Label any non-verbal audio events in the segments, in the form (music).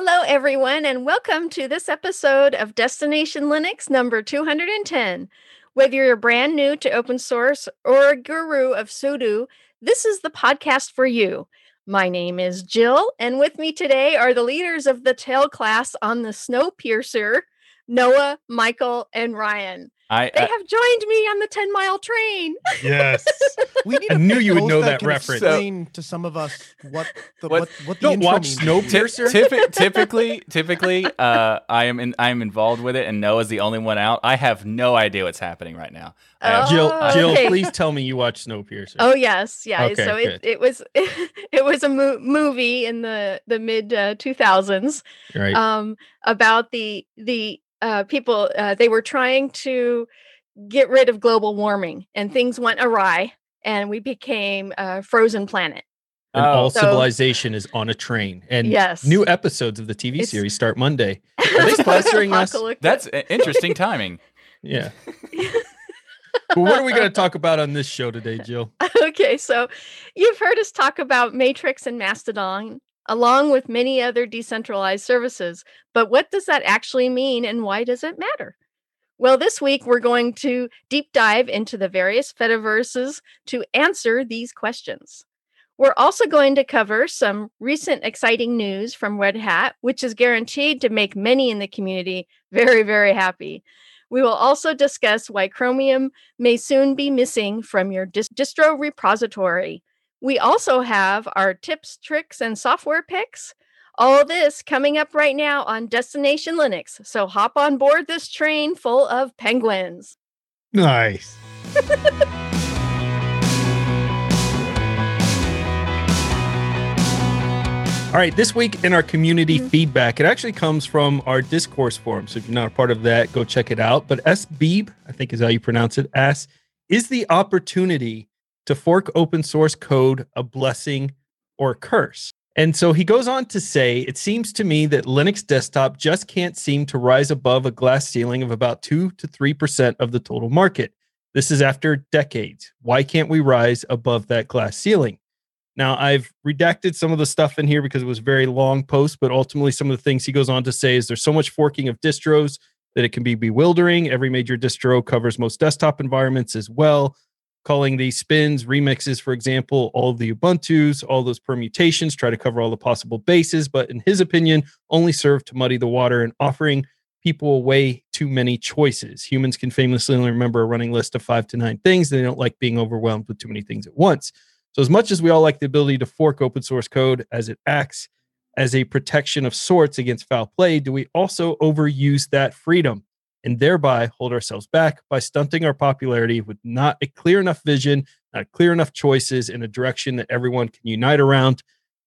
Hello, everyone, and welcome to this episode of Destination Linux number 210. Whether you're brand new to open source or a guru of sudo, this is the podcast for you. My name is Jill, and with me today are the leaders of the tail class on the Snowpiercer, Noah, Michael, and Ryan. I, They I have joined me on the 10 mile train. Yes. (laughs) We need I a knew you would know that can reference. Explain to some of us what the What- what, what, the Don't intro watch means. Ty- Snowpiercer. typi- typically, typically, uh, I am in, I am involved with it, and Noah's the only one out. I have no idea what's happening right now. I have- Jill, Oh, Jill, okay. please tell me you watched Snowpiercer. Oh yes, yeah. Okay, so it, good. it was (laughs) it was a mo- movie in the the mid uh, 2000s right. um, about the the uh, people uh, they were trying to get rid of global warming and things went awry and we became a frozen planet. and Oh. all So- civilization is on a train. And yes, new episodes of the TV series start Monday. (laughs) Are they sponsoring us? That's interesting timing. Yeah. (laughs) but what are we going to talk about on this show today, Jill? (laughs) okay, so you've heard us talk about Matrix and Mastodon along with many other decentralized services, but what does that actually mean and why does it matter? Well, this week we're going to deep dive into the various Fediverses to answer these questions. We're also going to cover some recent exciting news from Red Hat, which is guaranteed to make many in the community very, very happy. We will also discuss why Chromium may soon be missing from your dis- distro repository. We also have our tips, tricks, and software picks. All this coming up right now on Destination Linux. So hop on board this train full of penguins. Nice. (laughs) All right, this week in our community Mhm. feedback, it actually comes from our discourse forum. So if you're not a part of that, go check it out. But S Beeb, I think is how you pronounce it, asks, is the opportunity to fork open source code a blessing or a curse? And so he goes on to say, it seems to me that Linux desktop just can't seem to rise above a glass ceiling of about 2 to 3% of the total market. This is after decades. Why can't we rise above that glass ceiling? Now, I've redacted some of the stuff in here because it was a very long post, but ultimately, some of the things he goes on to say is there's so much forking of distros that it can be bewildering. Every major distro covers most desktop environments as well. Calling these spins, remixes, for example, all the Ubuntu's, all those permutations, try to cover all the possible bases, but in his opinion, only serve to muddy the water and offering people way too many choices. Humans can famously only remember a running list of five to nine things. They don't like being overwhelmed with too many things at once. So, as much as we all like the ability to fork open source code as it acts as a protection of sorts against foul play, do we also overuse that freedom and thereby hold ourselves back by stunting our popularity with not a clear enough vision, not clear enough choices in a direction that everyone can unite around?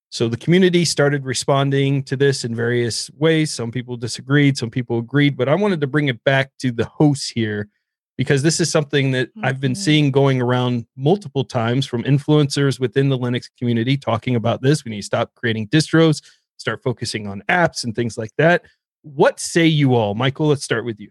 So the community started responding to this in various ways. Some people disagreed, some people agreed, but I wanted to bring it back to the hosts here because this is something that I've been Mhm. seeing going around multiple times from influencers within the Linux community talking about this. We need to stop creating distros, start focusing on apps and things like that. What say you all? Michael, let's start with you.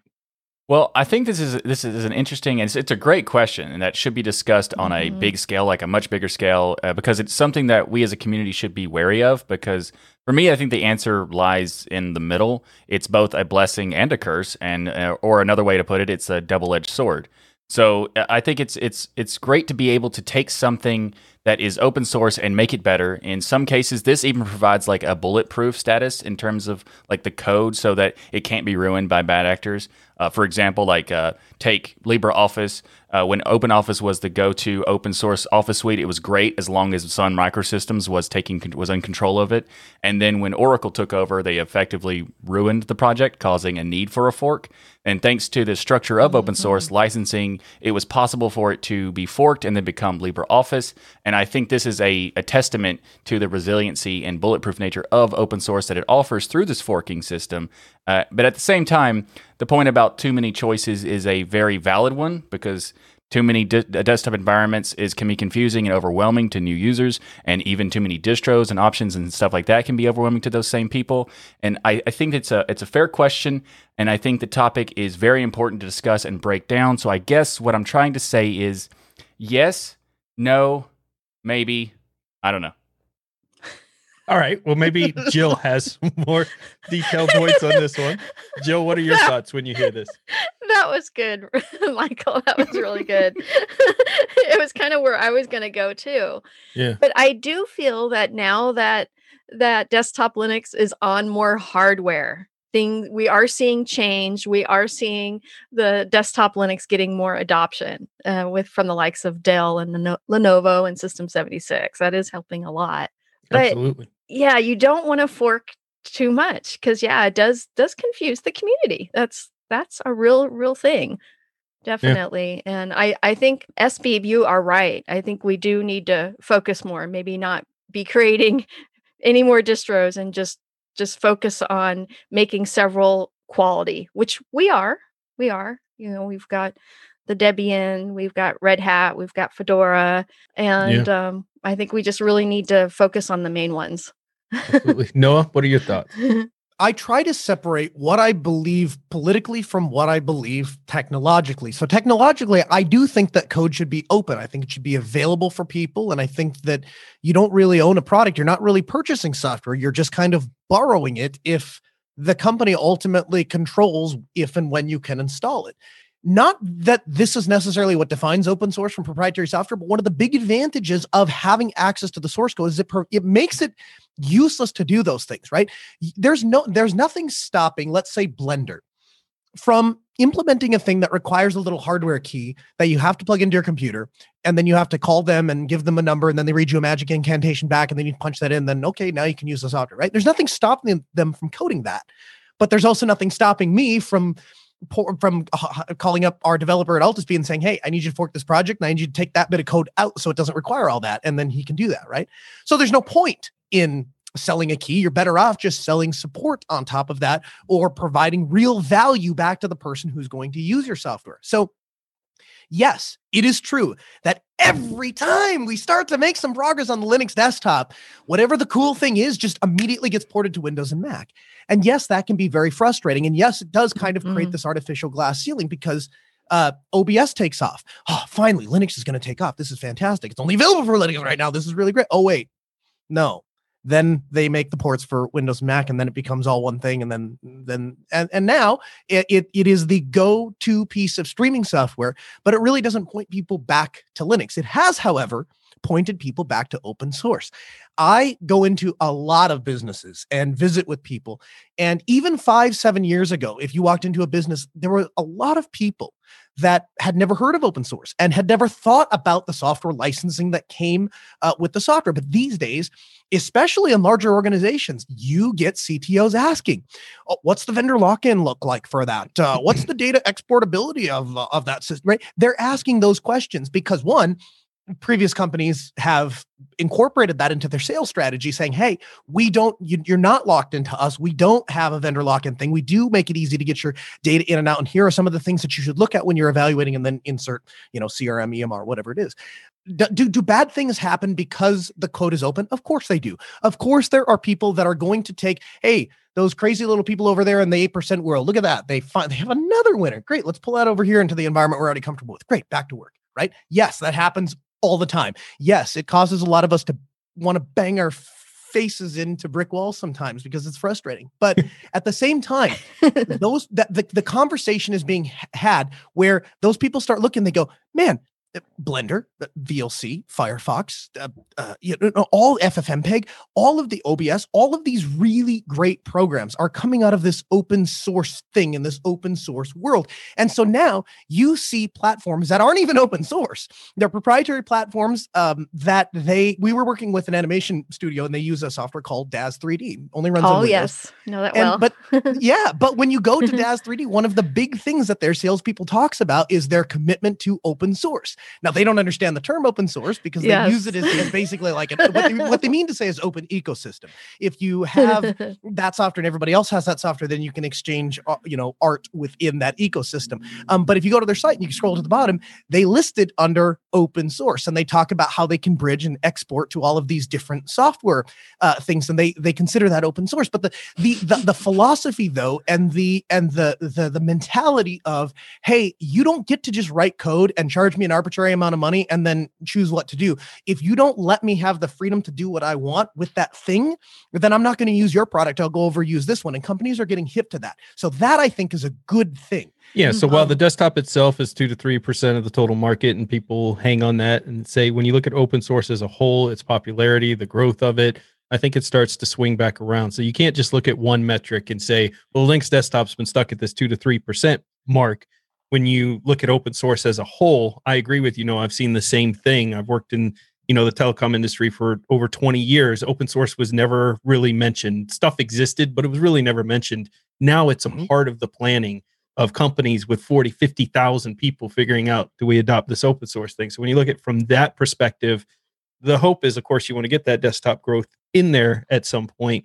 Well, I think this is this is an interesting and it's, it's a great question, and that should be discussed on a Mhm. big scale, like a much bigger scale, uh, because it's something that we as a community should be wary of. Because for me, I think the answer lies in the middle. It's both a blessing and a curse, and uh, or another way to put it, it's a double-edged sword. So uh, I think it's it's it's great to be able to take something that is open source and make it better. In some cases, this even provides like a bulletproof status in terms of like the code, so that it can't be ruined by bad actors. Uh, for example, like uh, take LibreOffice. Uh, when OpenOffice was the go-to open source Office suite, it was great as long as Sun Microsystems was taking was in control of it. And then when Oracle took over, they effectively ruined the project, causing a need for a fork. And thanks to the structure of open source licensing, it was possible for it to be forked and then become LibreOffice. And I think this is a, a testament to the resiliency and bulletproof nature of open source that it offers through this forking system. Uh, but at the same time, the point about too many choices is a very valid one because too many de- uh, desktop environments is can be confusing and overwhelming to new users, and even too many distros and options and stuff like that can be overwhelming to those same people. And I, I think it's a it's a fair question, and I think the topic is very important to discuss and break down. So I guess what I'm trying to say is yes, no, maybe, I don't know. All right. Well, maybe Jill has (laughs) more detailed points on this one. Jill, what are your That- thoughts when you hear this? that was good, (laughs) Michael. That was really good. (laughs) it was kind of where I was going to go too. Yeah. But I do feel that now that that desktop Linux is on more hardware, thing we are seeing change. We are seeing the desktop Linux getting more adoption uh, with from the likes of Dell and Leno- Lenovo and System 76. That is helping a lot. But Absolutely. Yeah, you don't want to fork too much because yeah, it does does confuse the community. That's that's a real real thing. Definitely. And I I think SB you are right. I think we do need to focus more, maybe not be creating (laughs) any more distros and just just focus on making several quality, which we are. We are. You know, we've got the Debian, we've got Red Hat, we've got Fedora, and um, I think we just really need to focus on the main ones. Absolutely. (laughs) Noah, what are your thoughts? I try to separate what I believe politically from what I believe technologically. So, technologically, I do think that code should be open. I think it should be available for people. And I think that you don't really own a product. You're not really purchasing software. You're just kind of borrowing it if the company ultimately controls if and when you can install it. Not that this is necessarily what defines open source from proprietary software, but one of the big advantages of having access to the source code is it, per- it makes it useless to do those things, right? There's no there's nothing stopping, let's say Blender, from implementing a thing that requires a little hardware key that you have to plug into your computer and then you have to call them and give them a number and then they read you a magic incantation back and then you punch that in then okay now you can use the software right there's nothing stopping them- from coding that but there's also nothing stopping me from from uh, calling up our developer at Altispeed and saying, "Hey, I need you to fork this project, and I need you to take that bit of code out so it doesn't require all that," and then he can do that, right? So there's no point in selling a key. You're better off just selling support on top of that, or providing real value back to the person who's going to use your software. So. Yes, it is true that every time we start to make some progress on the Linux desktop, whatever the cool thing is just immediately gets ported to Windows and Mac. And yes, that can be very frustrating. And yes, it does kind of create Mhm. this artificial glass ceiling because uh, OBS takes off. Oh, finally, Linux is going to take off. This is fantastic. It's only available for Linux right now. This is really great. Oh, wait, no. Then they make the ports for Windows Mac, and then it becomes all one thing. And then, then, and, and now it, it, it is the go-to piece of streaming software, but it really doesn't point people back to Linux. It has, however, pointed people back to open source. I go into a lot of businesses and visit with people. And even five, seven years ago, if you walked into a business, there were a lot of people that had never heard of open source and had never thought about the software licensing that came uh, with the software. But these days, especially in larger organizations, you get CTOs asking, oh, "What's the vendor lock-in look like for that? Uh, what's the (clears throat) data exportability of uh, of that system?" Right? They're asking those questions because one, previous companies have incorporated that into their sales strategy saying hey we don't you, you're not locked into us. We don't have a vendor lock-in thing. We do make it easy to get your data in and out and here are some of the things that you should look at when you're evaluating and then insert you know crm emr whatever it is. Do, do, do bad things happen because the code is open? Of course they do. Of course there are people that are going to take hey those crazy little people over there in the 8% world look at that. They find they have another winner. Great let's pull that over here into the environment we're already comfortable with. Great back to work right? Yes that happens all the time. Yes, it causes a lot of us to want to bang our faces into brick walls sometimes because it's frustrating. But (laughs) at the same time, those that the, the conversation is being had where those people start looking, they go, man, Blender, uh, VLC, Firefox, uh, uh, you know, all FFmpeg, all of the OBS, all of these really great programs are coming out of this open source thing in this open source world. And so now you see platforms that aren't even open source. They're proprietary platforms um, that they we were working with an animation studio and they use a software called DAZ 3D. Only runs on oh Windows. yes, know that And- well. but (laughs) yeah, but when you go to (laughs) DAZ 3D, one of the big things that their salespeople talks about is their commitment to open source. Now they don't understand the term open source because they use it as, as basically like what, they, what they mean to say is open ecosystem. If you have (laughs) that software and everybody else has that software, then you can exchange, uh, you know, art within that ecosystem. Um, but if you go to their site and you scroll to the bottom, they list it under open source, and they talk about how they can bridge and export to all of these different software uh, things, and they they consider that open source. But the the the, the philosophy though, and the and the the the mentality of hey, you don't get to just write code and charge me an arbitrary arbitrary amount of money and then choose what to do. If you don't let me have the freedom to do what I want with that thing, then I'm not going to use your product. I'll go over use this one. And companies are getting hip to that. So that I think is a good thing. Yeah. So while Um, the desktop itself is two to three percent of the total market, and people hang on that and say when you look at open source as a whole, its popularity, the growth of it, I think it starts to swing back around. So you can't just look at one metric and say, well, Linux desktop's been stuck at this two to three percent mark. When you look at open source as a whole, I agree with you. Know I've seen the same thing. I've worked in you know the telecom industry for over 20 years open source was never really mentioned stuff existed but it was really never mentioned now it's a Mhm. part of the planning of companies with 40 50,000 people figuring out do we adopt this open source thing so when you look at it from that perspective the hope is of course you want to get that desktop growth in there at some point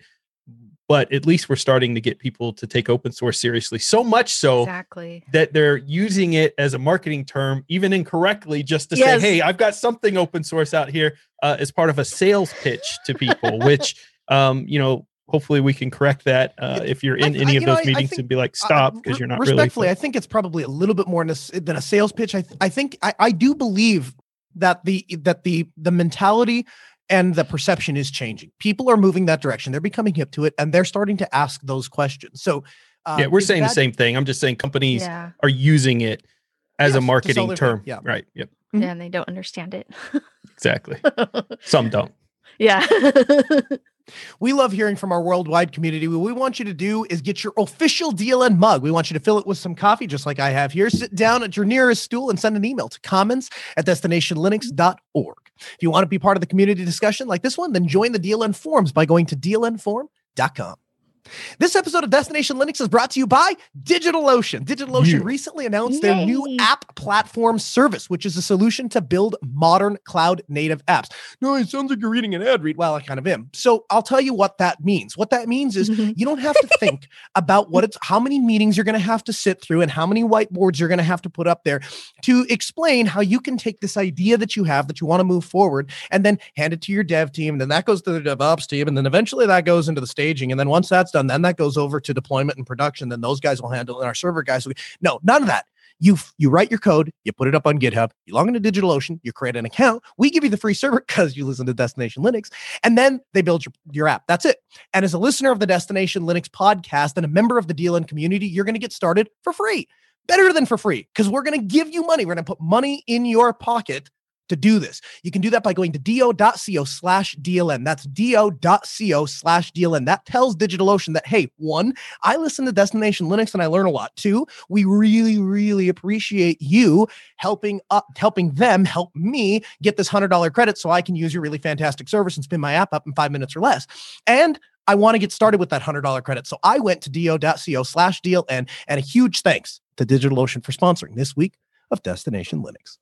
but at least we're starting to get people to take open source seriously so much so exactly. that they're using it as a marketing term, even incorrectly, just to Yes. say, "Hey, I've got something open source out here," uh, as part of a sales pitch to people. which, um, you know, hopefully we can correct that uh, if you're in I- any I- of you know, those I meetings think, and be like, "Stop," because re- you're not respectfully. really. I think it's probably a little bit more than than a sales pitch. I th- I think I, I do believe that the that the the mentality and the perception is changing. People are moving that direction. They're becoming hip to it, and they're starting to ask those questions. So uh, yeah, we're is saying the same thing. I'm just saying companies Yeah. are using it as to a marketing term. thing, yeah. Right. Yep. Mhm. Yeah, and they don't understand it. Exactly. (laughs) Some don't. yeah. (laughs) We love hearing from our worldwide community. What we want you to do is get your official DLN mug. We want you to fill it with some coffee, just like I have here. Sit down at your nearest stool and send an email to comments at destinationlinux.org. If you want to be part of the community discussion like this one, then join the DLN forums by going to dlnforum.com. This episode of Destination Linux is brought to you by DigitalOcean. DigitalOcean Yeah. recently announced their new app platform service, which is a solution to build modern cloud native apps. No, it sounds like you're reading an ad read. Well, I kind of am. So I'll tell you what that means. What that means is mm-hmm. you don't have to think (laughs) about what it's how many meetings you're going to have to sit through and how many whiteboards you're going to have to put up there to explain how you can take this idea that you have that you want to move forward and then hand it to your dev team and then that goes to the DevOps team and then eventually that goes into the staging and then once that's done then that goes over to deployment and production then those guys will handle it and our server guys will no none of that you you write your code, you put it up on GitHub, you log into DigitalOcean, you create an account. We give you the free server (laughs) because you listen to Destination Linux, and then they build your, your app. That's it. And as a listener of the Destination Linux podcast and a member of the DLN community, you're going to get started for free. Better than for free because we're going to give you money. We're going to put money in your pocket to do this. You can do that by going to do.co slash DLN. That's do.co slash DLN. That tells DigitalOcean that, hey, one, I listen to Destination Linux and I learn a lot. Two, we really, really appreciate you helping up, helping them help me get this hundred dollar credit so I can use your really fantastic service and spin my app up in five minutes or less. And I want to get started with that hundred dollar credit. So I went to do.co slash DLN and a huge thanks to DigitalOcean for sponsoring this week of Destination Linux.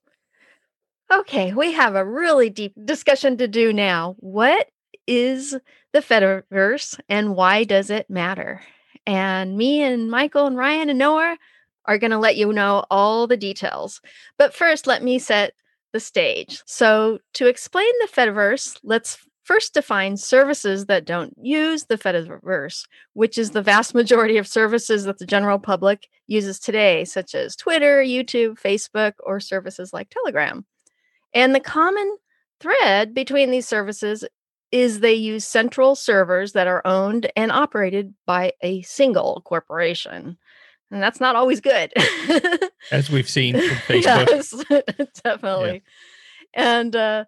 Okay, we have a really deep discussion to do now. What is the Fediverse and why does it matter? And me and Michael and Ryan and Noah are going to let you know all the details. But first, let me set the stage. So, to explain the Fediverse, let's first define services that don't use the Fediverse, which is the vast majority of services that the general public uses today, such as Twitter, YouTube, Facebook, or services like Telegram. And the common thread between these services is they use central servers that are owned and operated by a single corporation. And that's not always good. (laughs) As we've seen from (laughs) Facebook. yes, (laughs) definitely. And uh,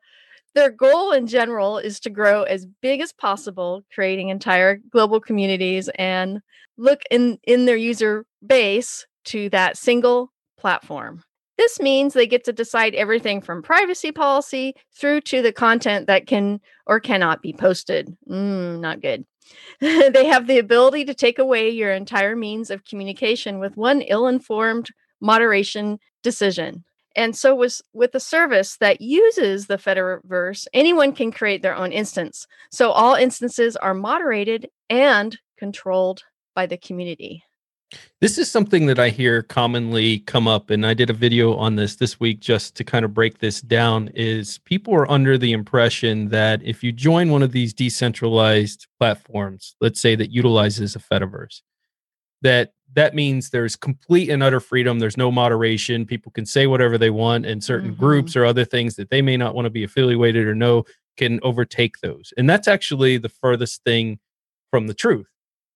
their goal in general is to grow as big as possible, creating entire global communities and look in, in their user base to that single platform. This means they get to decide everything from privacy policy through to the content that can or cannot be posted. Mm, not good. (laughs) they have the ability to take away your entire means of communication with one ill informed moderation decision. And so, with, with a service that uses the Fediverse, anyone can create their own instance. So, all instances are moderated and controlled by the community. This is something that I hear commonly come up, and I did a video on this this week just to kind of break this down. Is people are under the impression that if you join one of these decentralized platforms, let's say that utilizes a Fediverse, that that means there's complete and utter freedom. There's no moderation. People can say whatever they want, and certain Mhm. groups or other things that they may not want to be affiliated or know can overtake those. And that's actually the furthest thing from the truth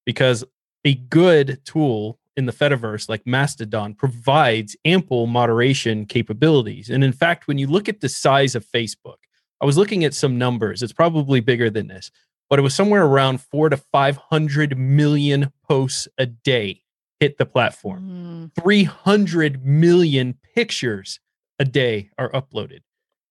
because a good tool in the Fediverse like Mastodon provides ample moderation capabilities. And in fact, when you look at the size of Facebook, I was looking at some numbers. It's probably bigger than this, but it was somewhere around four to 500 million posts a day hit the platform. Mm. 300 million pictures a day are uploaded.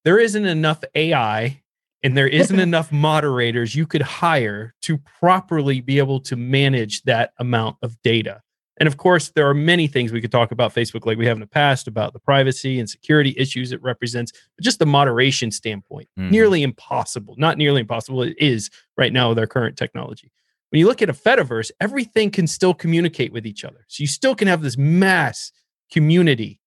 There isn't enough AI and there isn't enough moderators you could hire to properly be able to manage that amount of data. And of course, there are many things we could talk about Facebook, like we have in the past, about the privacy and security issues it represents, but just the moderation standpoint, Mhm. nearly impossible. Not nearly impossible, it is right now with our current technology. When you look at a Fediverse, everything can still communicate with each other. So you still can have this mass community.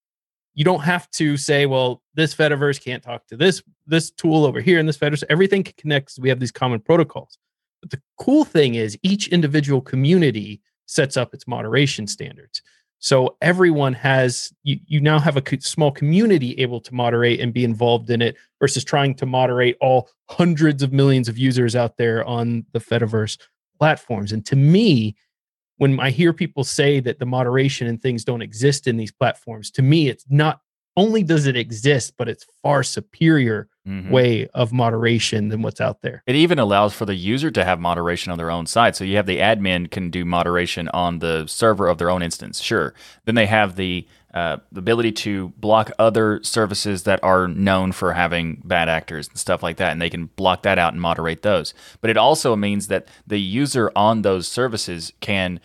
You don't have to say, well, this Fediverse can't talk to this this tool over here and this Fediverse. Everything connects. we have these common protocols. But the cool thing is each individual community sets up its moderation standards. So everyone has you, you now have a small community able to moderate and be involved in it versus trying to moderate all hundreds of millions of users out there on the Fediverse platforms. And to me, when I hear people say that the moderation and things don't exist in these platforms, to me, it's not only does it exist, but it's far superior Mhm. way of moderation than what's out there. It even allows for the user to have moderation on their own side. So you have the admin can do moderation on the server of their own instance. Sure. Then they have the uh, the ability to block other services that are known for having bad actors and stuff like that, and they can block that out and moderate those. But it also means that the user on those services can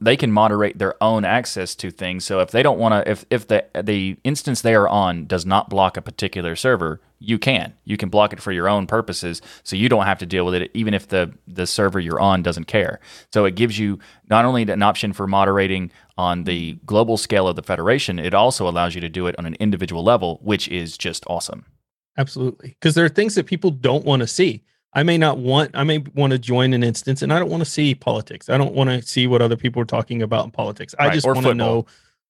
they can moderate their own access to things. So if they don't want to, if if the the instance they are on does not block a particular server, you can you can block it for your own purposes, so you don't have to deal with it, even if the the server you're on doesn't care. So it gives you not only an option for moderating on the global scale of the federation, it also allows you to do it on an individual level, which is just awesome. Absolutely. Because there are things that people don't want to see. I may not want, I may want to join an instance and I don't want to see politics. I don't want to see what other people are talking about in politics. I Right, just want to know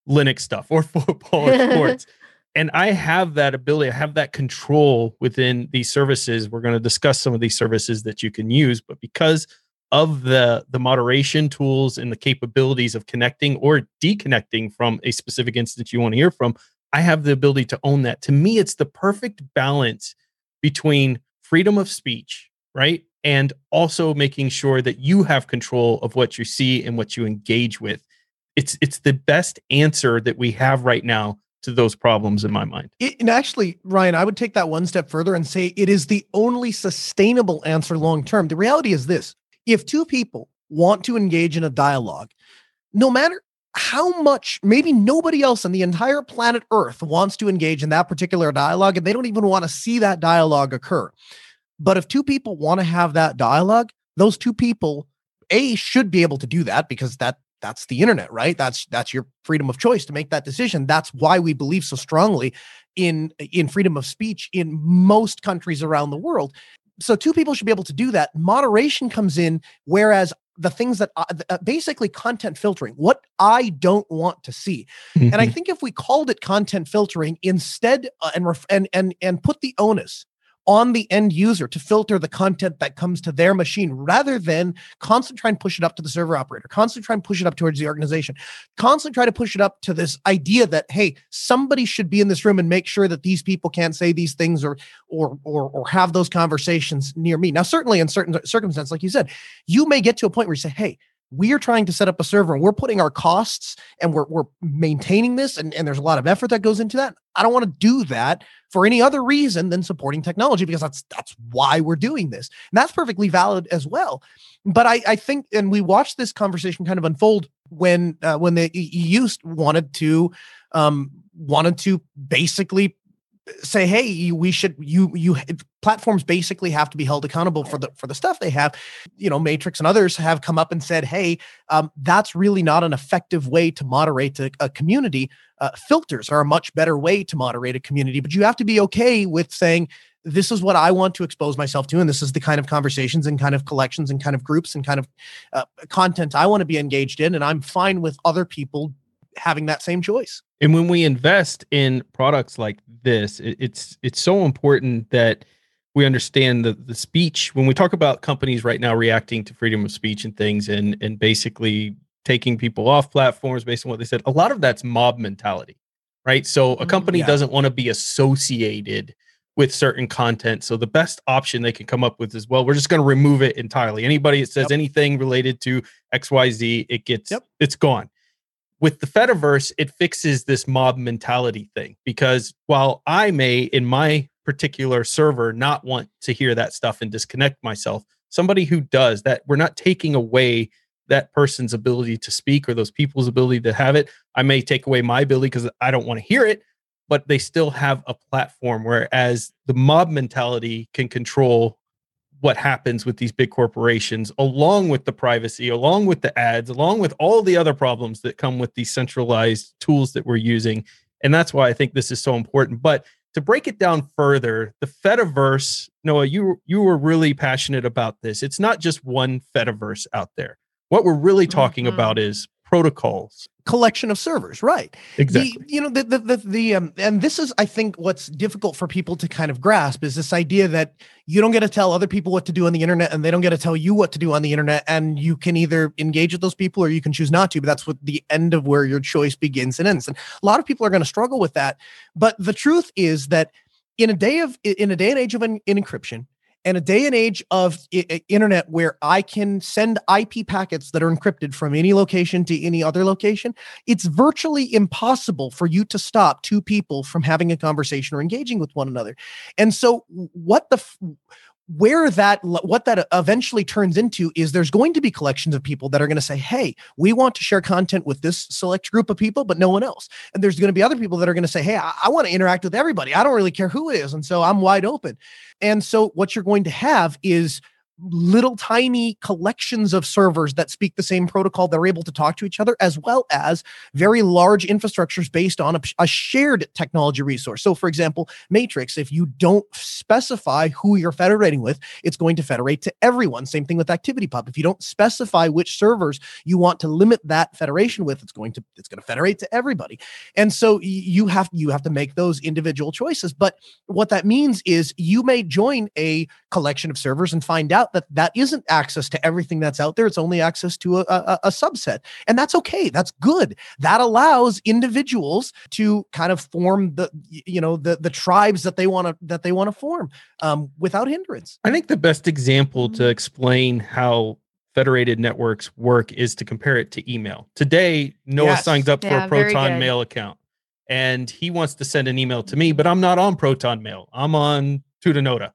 Linux stuff or (laughs) football or sports. (laughs) and I have that ability, I have that control within these services. We're going to discuss some of these services that you can use, but because of the the moderation tools and the capabilities of connecting or deconnecting from a specific instance you want to hear from, I have the ability to own that. To me, it's the perfect balance between freedom of speech, right? And also making sure that you have control of what you see and what you engage with. It's it's the best answer that we have right now to those problems in my mind. It, and actually, Ryan, I would take that one step further and say it is the only sustainable answer long term. The reality is this if two people want to engage in a dialogue, no matter how much, maybe nobody else on the entire planet Earth wants to engage in that particular dialogue, and they don't even want to see that dialogue occur. But if two people want to have that dialogue, those two people, A, should be able to do that because that that's the internet right? That's that's your freedom of choice to make that decision. That's why we believe so strongly in in freedom of speech in most countries around the world. So two people should be able to do that. Moderation comes in whereas the things that I, uh, basically content filtering what i don't want to see. And i think if we called it content filtering instead uh, and ref- and and and put the onus on the end user to filter the content that comes to their machine rather than constantly try and push it up to the server operator, constantly try and push it up towards the organization, constantly try to push it up to this idea that, hey, somebody should be in this room and make sure that these people can't say these things or or or or have those conversations near me. Now, certainly in certain circumstances, like you said, you may get to a point where you say, hey, we are trying to set up a server and we're putting our costs and we're, we're maintaining this and, and there's a lot of effort that goes into that. I don't want to do that for any other reason than supporting technology because that's that's why we're doing this. And that's perfectly valid as well. But i i think and we watched this conversation kind of unfold when uh, when the eu wanted to um wanted to basically say hey we should you you platforms basically have to be held accountable for the for the stuff they have you know matrix and others have come up and said hey um, that's really not an effective way to moderate a, a community uh, filters are a much better way to moderate a community but you have to be okay with saying this is what I want to expose myself to, and this is the kind of conversations and kind of collections and kind of groups and kind of uh, content I want to be engaged in, and I'm fine with other people having that same choice. And when we invest in products like this, it, it's it's so important that we understand the the speech when we talk about companies right now reacting to freedom of speech and things and and basically taking people off platforms based on what they said. A lot of that's mob mentality, right? So a Mm, company yeah. doesn't want to be associated with certain content. So the best option they can come up with is well, we're just going to remove it entirely. Anybody that says Yep. anything related to XYZ, it gets Yep. it's gone. With the Fediverse, it fixes this mob mentality thing because while I may in my particular server not want to hear that stuff and disconnect myself, somebody who does that, we're not taking away that person's ability to speak or those people's ability to have it. I may take away my ability because I don't want to hear it, but they still have a platform. Whereas the mob mentality can control what happens with these big corporations, along with the privacy, along with the ads, along with all the other problems that come with these centralized tools that we're using. And that's why I think this is so important. But to break it down further, the Fediverse, Noah, you you were really passionate about this. It's not just one Fediverse out there. What we're really talking Mhm. about is protocols. Collection of servers, right? Exactly. The, you know, the, the, the, the, um, and this is, I think, what's difficult for people to kind of grasp is this idea that you don't get to tell other people what to do on the internet and they don't get to tell you what to do on the internet. And you can either engage with those people or you can choose not to. But that's what the end of where your choice begins and ends. And a lot of people are going to struggle with that. But the truth is that in a day of, in a day and age of in, in encryption, and a day and age of I- internet where I can send IP packets that are encrypted from any location to any other location, it's virtually impossible for you to stop two people from having a conversation or engaging with one another. And so, what the f- where that what that eventually turns into is there's going to be collections of people that are going to say hey we want to share content with this select group of people but no one else. And there's going to be other people that are going to say hey i, I want to interact with everybody. I don't really care who it is and so i'm wide open. And so what you're going to have is little tiny collections of servers that speak the same protocol they're able to talk to each other as well as very large infrastructures based on a, a shared technology resource. So for example matrix if you don't specify who you're federating with it's going to federate to everyone. Same thing with activitypub. If you don't specify which servers you want to limit that federation with it's going to it's going to federate to everybody. And so you have you have to make those individual choices. But what that means is you may join a collection of servers and find out that that isn't access to everything that's out there it's only access to a, a, a subset and that's okay that's good that allows individuals to kind of form the you know the the tribes that they want to that they want to form um, without hindrance I think the best example to Mhm. explain how federated networks work is to compare it to email. Today, Noah Yes. signs up for a Proton. Mail account and he wants to send an email to me, but I'm not on Proton Mail. I'm on Tutanota.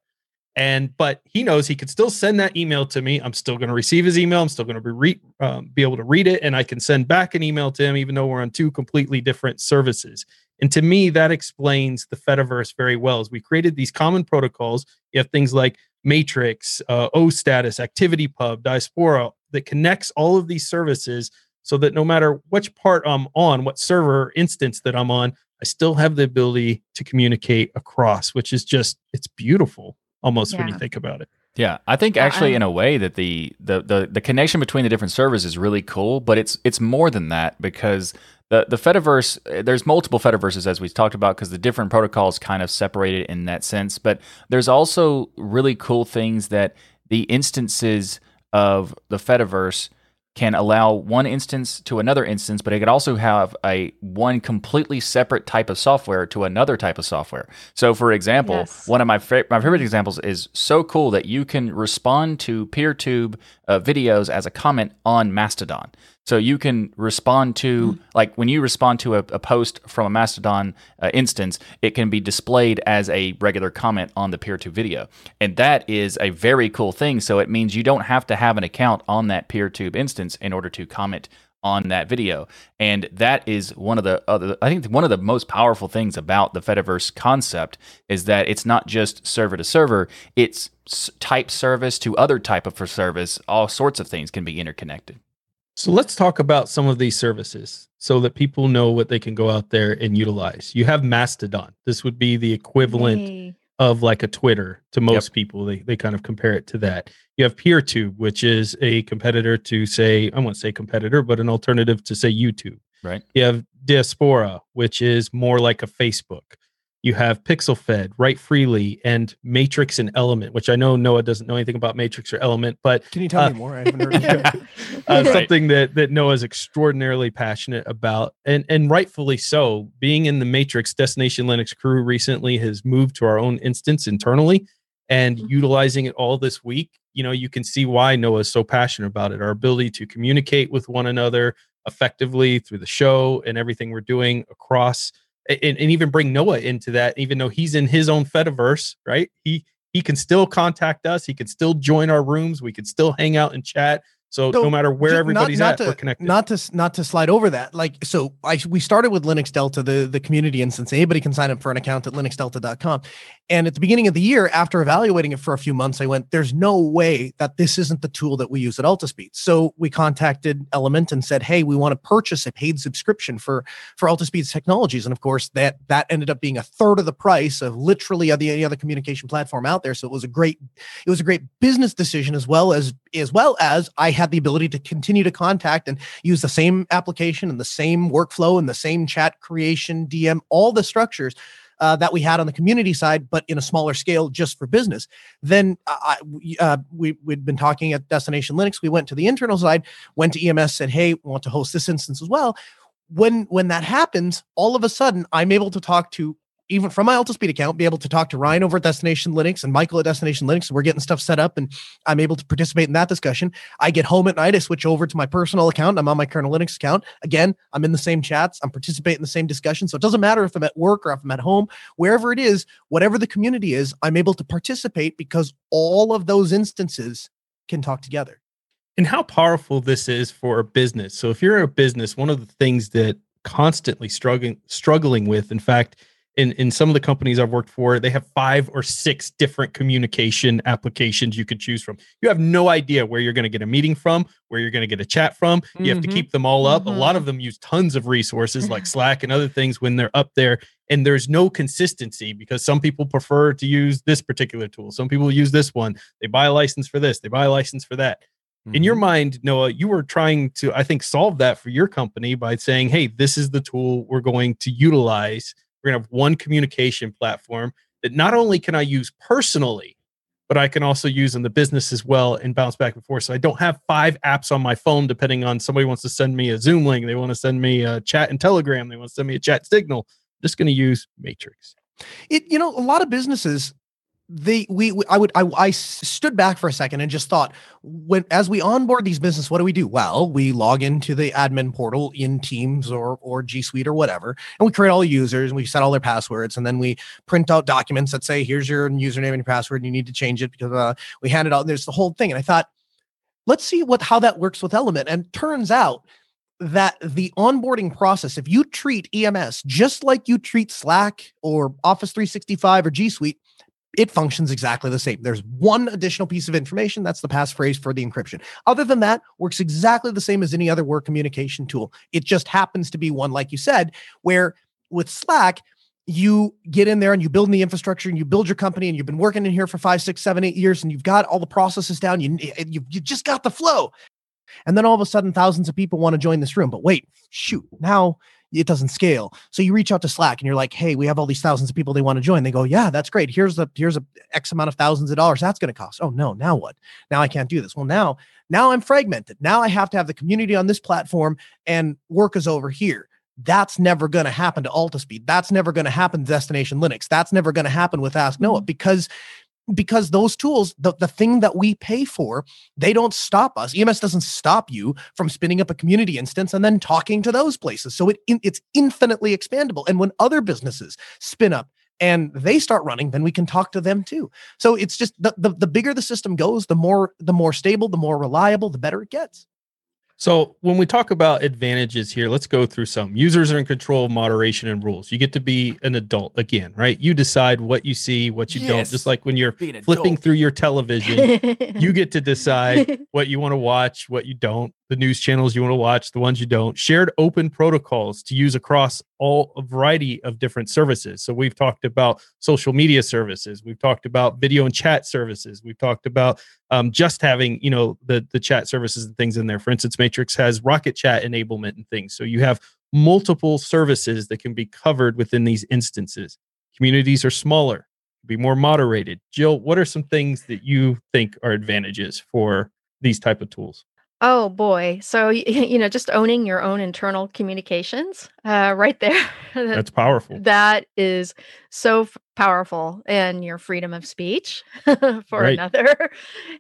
And but he knows he could still send that email to me. I'm still going to receive his email. I'm still going to be re- um, be able to read it, and I can send back an email to him, even though we're on two completely different services. And to me, that explains the Fediverse very well. As we created these common protocols, you have things like Matrix, uh, OStatus, ActivityPub, Diaspora that connects all of these services so that no matter which part I'm on, what server instance that I'm on, I still have the ability to communicate across, which is just it's beautiful almost when you think about it. Yeah, I think actually in a way that the, the the the connection between the different servers is really cool, but it's it's more than that because the the Fediverse eh, there's multiple Fediverses as we talked about because the different protocols kind of separated in that sense, but there's also really cool things that the instances of the Fediverse can allow one instance to another instance, but it could also have a one completely separate type of software to another type of software. So, for example, Yes. one of my fa- my favorite examples is so cool that you can respond to PeerTube uh, videos as a comment on Mastodon. So you can respond to like when you respond to a, a post from a Mastodon uh, instance, it can be displayed as a regular comment on the PeerTube video, and that is a very cool thing. So it means you don't have to have an account on that PeerTube instance in order to comment on that video. And that is one of the other, I think one of the most powerful things about the Fediverse concept is that it's not just server to server, it's type service to other type of service. All sorts of things can be interconnected. So let's talk about some of these services so that people know what they can go out there and utilize. You have Mastodon. This would be the equivalent Yay. of like a Twitter to most people. They they kind of compare it to that. You have PeerTube, which is a competitor to say, I won't say competitor, but an alternative to say YouTube. Right. You have Diaspora, which is more like a Facebook. You have PixelFed, Write Freely, and Matrix and Element, which I know Noah doesn't know anything about Matrix or Element, but Can you tell Uh, me more? I haven't heard. Of (laughs) it. (laughs) uh, Right. something that that Noah is extraordinarily passionate about, and and rightfully so. Being in the Matrix Destination Linux crew recently has moved to our own instance internally, and Mhm. utilizing it all this week. You know, you can see why Noah is so passionate about it. Our ability to communicate with one another effectively through the show and everything we're doing across, and, and even bring Noah into that, even though he's in his own Fediverse, right? He he can still contact us. He can still join our rooms. We can still hang out and chat. So, So, no matter where everybody's not, at, not we're to, connected. Not to not to slide over that. Like so, I we started with Linux Delta, the the community instance. Anybody can sign up for an account at linuxdelta.com. And at the beginning of the year, after evaluating it for a few months, I went, "There's no way that this isn't the tool that we use at Altispeed." So we contacted Element and said, "Hey, we want to purchase a paid subscription for for Altispeed's technologies." And of course, that that ended up being a third of the price of literally the any other communication platform out there. So it was a great it was a great business decision as well as as well as I had the ability to continue to contact and use the same application and the same workflow and the same chat creation, DM, all the structures uh, that we had on the community side, but in a smaller scale, just for business. Then I, we, uh, we we'd been talking at Destination Linux. We went to the internal side, went to EMS, said, "Hey, we want to host this instance as well." When when that happens, all of a sudden, I'm able to talk to even from my Altispeed account, be able to talk to Ryan over at Destination Linux and Michael at Destination Linux. We're getting stuff set up and I'm able to participate in that discussion. I get home at night, I switch over to my personal account. I'm on my kernel Linux account. Again, I'm in the same chats, I'm participating in the same discussion. So it doesn't matter if I'm at work or if I'm at home, wherever it is, whatever the community is, I'm able to participate because all of those instances can talk together. and how powerful this is for a business. So if you're a business, one of the things that constantly struggling struggling with, in fact, in, in some of the companies I've worked for, they have five or six different communication applications you could choose from. You have no idea where you're going to get a meeting from, where you're going to get a chat from. You have to Mhm. keep them all up. A lot Mhm. of them use tons of resources like (laughs) Slack and other things when they're up there. And there's no consistency because some people prefer to use this particular tool. Some people use this one. They buy a license for this, they buy a license for that in Mm-hmm. your mind noah you were trying to i think solve that for your company by saying hey this is the tool we're going to utilize we're going to have one communication platform that not only can i use personally but i can also use in the business as well and bounce back and forth. So i don't have five apps on my phone depending on somebody wants to send me a zoom link they want to send me a chat and telegram they want to send me a chat signal. I'm just going to use matrix. It you know a lot of businesses they we, we i would I, I stood back for a second and just thought when as we onboard these business what do we do? Well we log into the admin portal in teams or or g suite or whatever and we create all the users and we set all their passwords and then we print out documents that say here's your username and your password and you need to change it because uh, we hand it out there's the whole thing and i thought let's see what how that works with element and turns out that the onboarding process, if you treat EMS just like you treat Slack or Office 365 or G Suite, it functions exactly the same. There's one additional piece of information. That's the passphrase for the encryption. Other than that, works exactly the same as any other work communication tool. It just happens to be one, like you said, where with Slack, you get in there and you build the infrastructure and you build your company and you've been working in here for five, six, seven, eight years and you've got all the processes down. You you, you just got the flow. And then all of a sudden, thousands of people want to join this room. But wait, shoot, now it doesn't scale. So you reach out to Slack and you're like, hey, we have all these thousands of people they want to join. They go, yeah, that's great. Here's the here's a X amount of thousands of dollars that's going to cost. Oh no, now what? Now I can't do this. Well, now now I'm fragmented. Now I have to have the community on this platform and work is over here. That's never going to happen to Altispeed. That's never going to happen to Destination Linux. That's never going to happen with Ask Noah mm-hmm. because because those tools, the, the thing that we pay for, they don't stop us. EMS doesn't stop you from spinning up a community instance and then talking to those places. So it it's infinitely expandable. And when other businesses spin up and they start running, then we can talk to them too. So it's just the, the, the bigger the system goes, the more the more stable, the more reliable, the better it gets. So when we talk about advantages here, let's go through some. Users are in control of moderation and rules. You get to be an adult again, right? You decide what you see, what you don't. Just like when you're flipping adult. through your television, you get to (laughs) decide what you want to watch, what you don't. The news channels you want to watch, the ones you don't, shared open protocols to use across all a variety of different services. So we've talked about social media services, we've talked about video and chat services, we've talked about um, just having you know the the chat services and things in there. For instance, Matrix has Rocket Chat enablement and things, so you have multiple services that can be covered within these instances. Communities are smaller, be more moderated. Jill, what are some things that you think are advantages for these type of tools? Oh boy. So (laughs) you know, just owning your own internal communications, uh, right there. (laughs) That's powerful. that is so f- powerful, and your freedom of speech (laughs) for Right. another.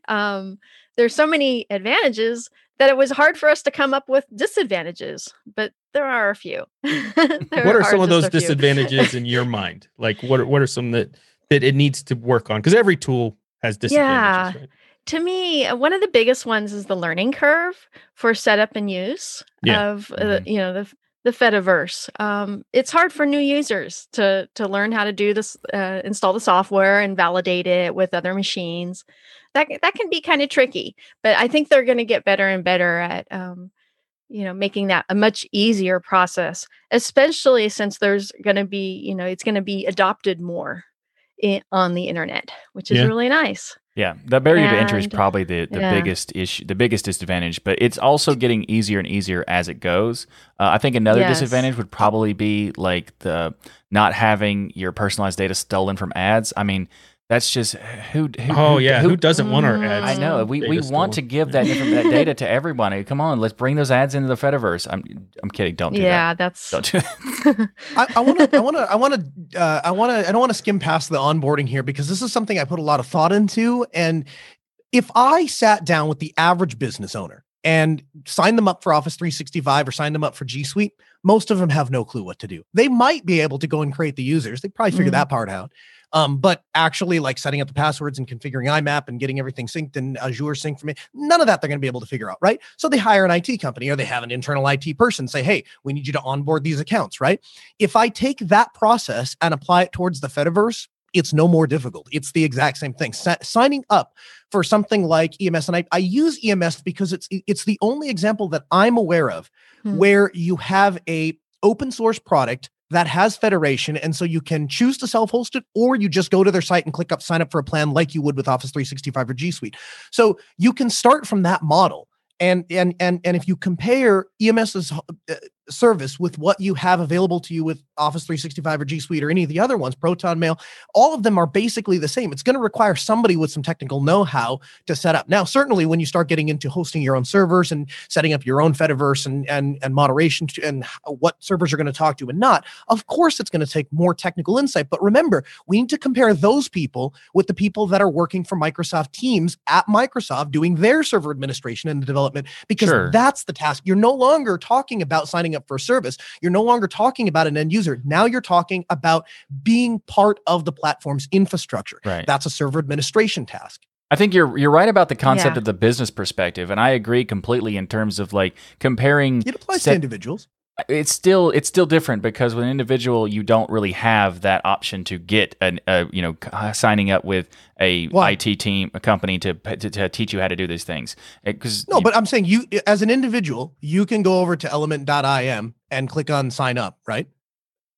Um, there's so many advantages that it was hard for us to come up with disadvantages, but there are a few. What are some of those disadvantages in your mind? Like what are, what are some that that it needs to work on? Because every tool has disadvantages. right? To me, one of the biggest ones is the learning curve for setup and use Yeah. of uh, you know the the Fediverse. Um, it's hard for new users to to learn how to do this, uh, install the software and validate it with other machines. That that can be kind of tricky, but I think they're going to get better and better at um, you know making that a much easier process, especially since there's going to be you know it's going to be adopted more i- on the internet, which is Yeah. really nice. Yeah, the barrier to entry is probably the, the yeah. biggest issue, the biggest disadvantage, but it's also getting easier and easier as it goes. Uh, I think another Yes. disadvantage would probably be like the not having your personalized data stolen from ads. I mean, that's just who. who Oh who- yeah, who, doesn't want our ads? I know we, we data want to give that that data to everybody. Come on, let's bring those ads into the Fediverse. I'm I'm kidding. Don't do yeah, that. that's Don't do that. (laughs) I want to, I want to, I want to, uh, I want to, I don't want to skim past the onboarding here because this is something I put a lot of thought into. And if I sat down with the average business owner and sign them up for Office 365 or sign them up for G Suite, most of them have no clue what to do. They might be able to go and create the users. They probably figure Mhm. that part out. Um, but actually, like setting up the passwords and configuring IMAP and getting everything synced and Azure synced for me, none of that they're going to be able to figure out, right? So they hire an IT company or they have an internal IT person say, "Hey, we need you to onboard these accounts," right? if I take that process and apply it towards the Fediverse, it's no more difficult. It's the exact same thing. Sa- signing up for something like EMS, and I, I use EMS because it's it's the only example that I'm aware of Hmm. where you have a open source product that has federation and so you can choose to self-host it or you just go to their site and click up sign up for a plan like you would with office 365 or g suite so you can start from that model and and and and if you compare ems's uh, service with what you have available to you with Office 365 or G Suite or any of the other ones, Proton Mail, all of them are basically the same. It's going to require somebody with some technical know how to set up. Now, certainly when you start getting into hosting your own servers and setting up your own Fediverse and, and, and moderation to, and what servers are going to talk to and not, of course, it's going to take more technical insight. But remember, we need to compare those people with the people that are working for Microsoft Teams at Microsoft doing their server administration and development because Sure. that's the task. You're no longer talking about signing up for a service. You're no longer talking about an end user. Now you're talking about being part of the platform's infrastructure. Right. That's a server administration task. I think you're you're right about the concept Yeah. of the business perspective, and I agree completely in terms of like comparing. It applies set- to individuals. It's still it's still different because with an individual you don't really have that option to get an uh, you know signing up with a Why? IT team a company to, to to teach you how to do these things because No, but I'm saying you, as an individual, you can go over to element.im and click on sign up, right?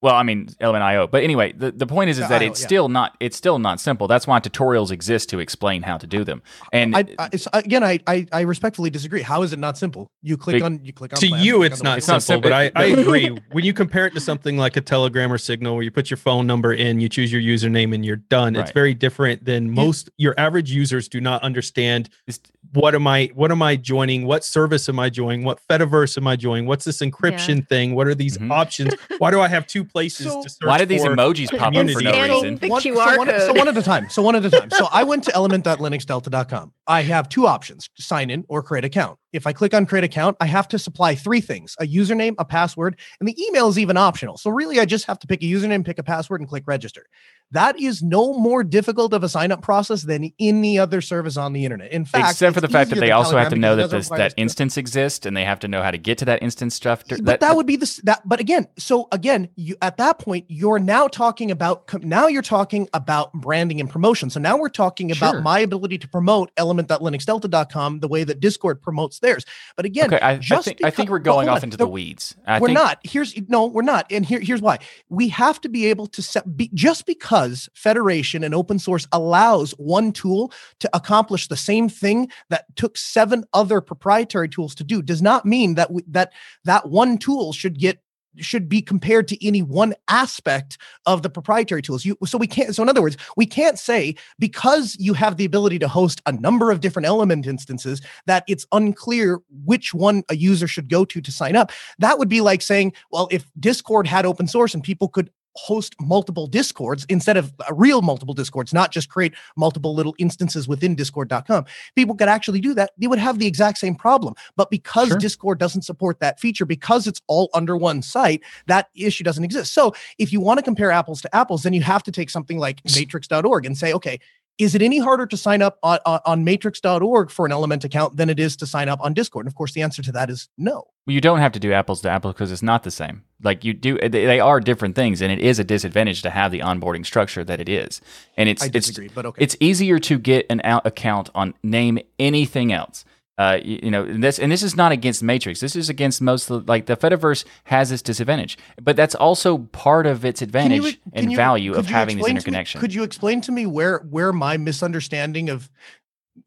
Well I mean Element IO but anyway the, the point is is that IO, it's yeah. still not it's still not simple. That's why tutorials exist to explain how to do them. And I, I it's, again, I, I I respectfully disagree. How is it not simple? You click on you click on to plans, you click it's on not It's simple, not simple. but I, I agree. When you compare it to something like a telegram or signal where you put your phone number in you choose your username and you're done it's very different than most your average users do not understand it's- what am i what am i joining? What service am i joining? What fediverse am i joining? What's this encryption thing? What are these Mhm. options? Why do i have two places So- to search why did these for emojis pop up for community? no reason the One- QR so one, so one at a time. So one at a time. So I went to element.linuxdelta.com. I have two options: sign in or create account. If I click on create account, I have to supply three things: a username, a password, and the email is even optional. So really, I just have to pick a username, pick a password, and click register. That is no more difficult of a sign up process than any other service on the internet. In fact, Except for the fact that they also have to know that this, that instance exists and they have to know how to get to that instance stuff. but that, would be the that but again so again you at that point you're now talking about now you're talking about branding and promotion so now we're talking about Sure. my ability to promote element.linuxdelta.com the way that discord promotes theirs but again okay, I, I just think I think we're going off on, into the- the weeds. I we're think, not here's no we're not and here, here's why we have to be able to set be, just because federation and open source allows one tool to accomplish the same thing that took seven other proprietary tools to do does not mean that we, that that one tool should get should be compared to any one aspect of the proprietary tools. You so we can't so in other words we can't say because you have the ability to host a number of different element instances that it's unclear which one a user should go to to sign up. That would be like saying, well, if Discord had open source and people could host multiple discords instead of uh, real multiple discords, not just create multiple little instances within discord.com, people could actually do that. They would have the exact same problem. But because Sure. Discord doesn't support that feature, because it's all under one site, that issue doesn't exist. So if you want to compare apples to apples, then you have to take something like matrix.org and say, okay, is it any harder to sign up on, on, on matrix.org for an element account than it is to sign up on Discord? And of course, the answer to that is no. you don't have to do apples to apples because it's not the same. Like you do, they are different things, and it is a disadvantage to have the onboarding structure that it is. And it's it's okay. it's easier to get an account on name anything else. Uh, you, you know, and this and this is not against Matrix. This is against most the, like the Fediverse has this disadvantage, but that's also part of its Can advantage you- can and you- value of having this to me- interconnection. could you explain to me where where my misunderstanding of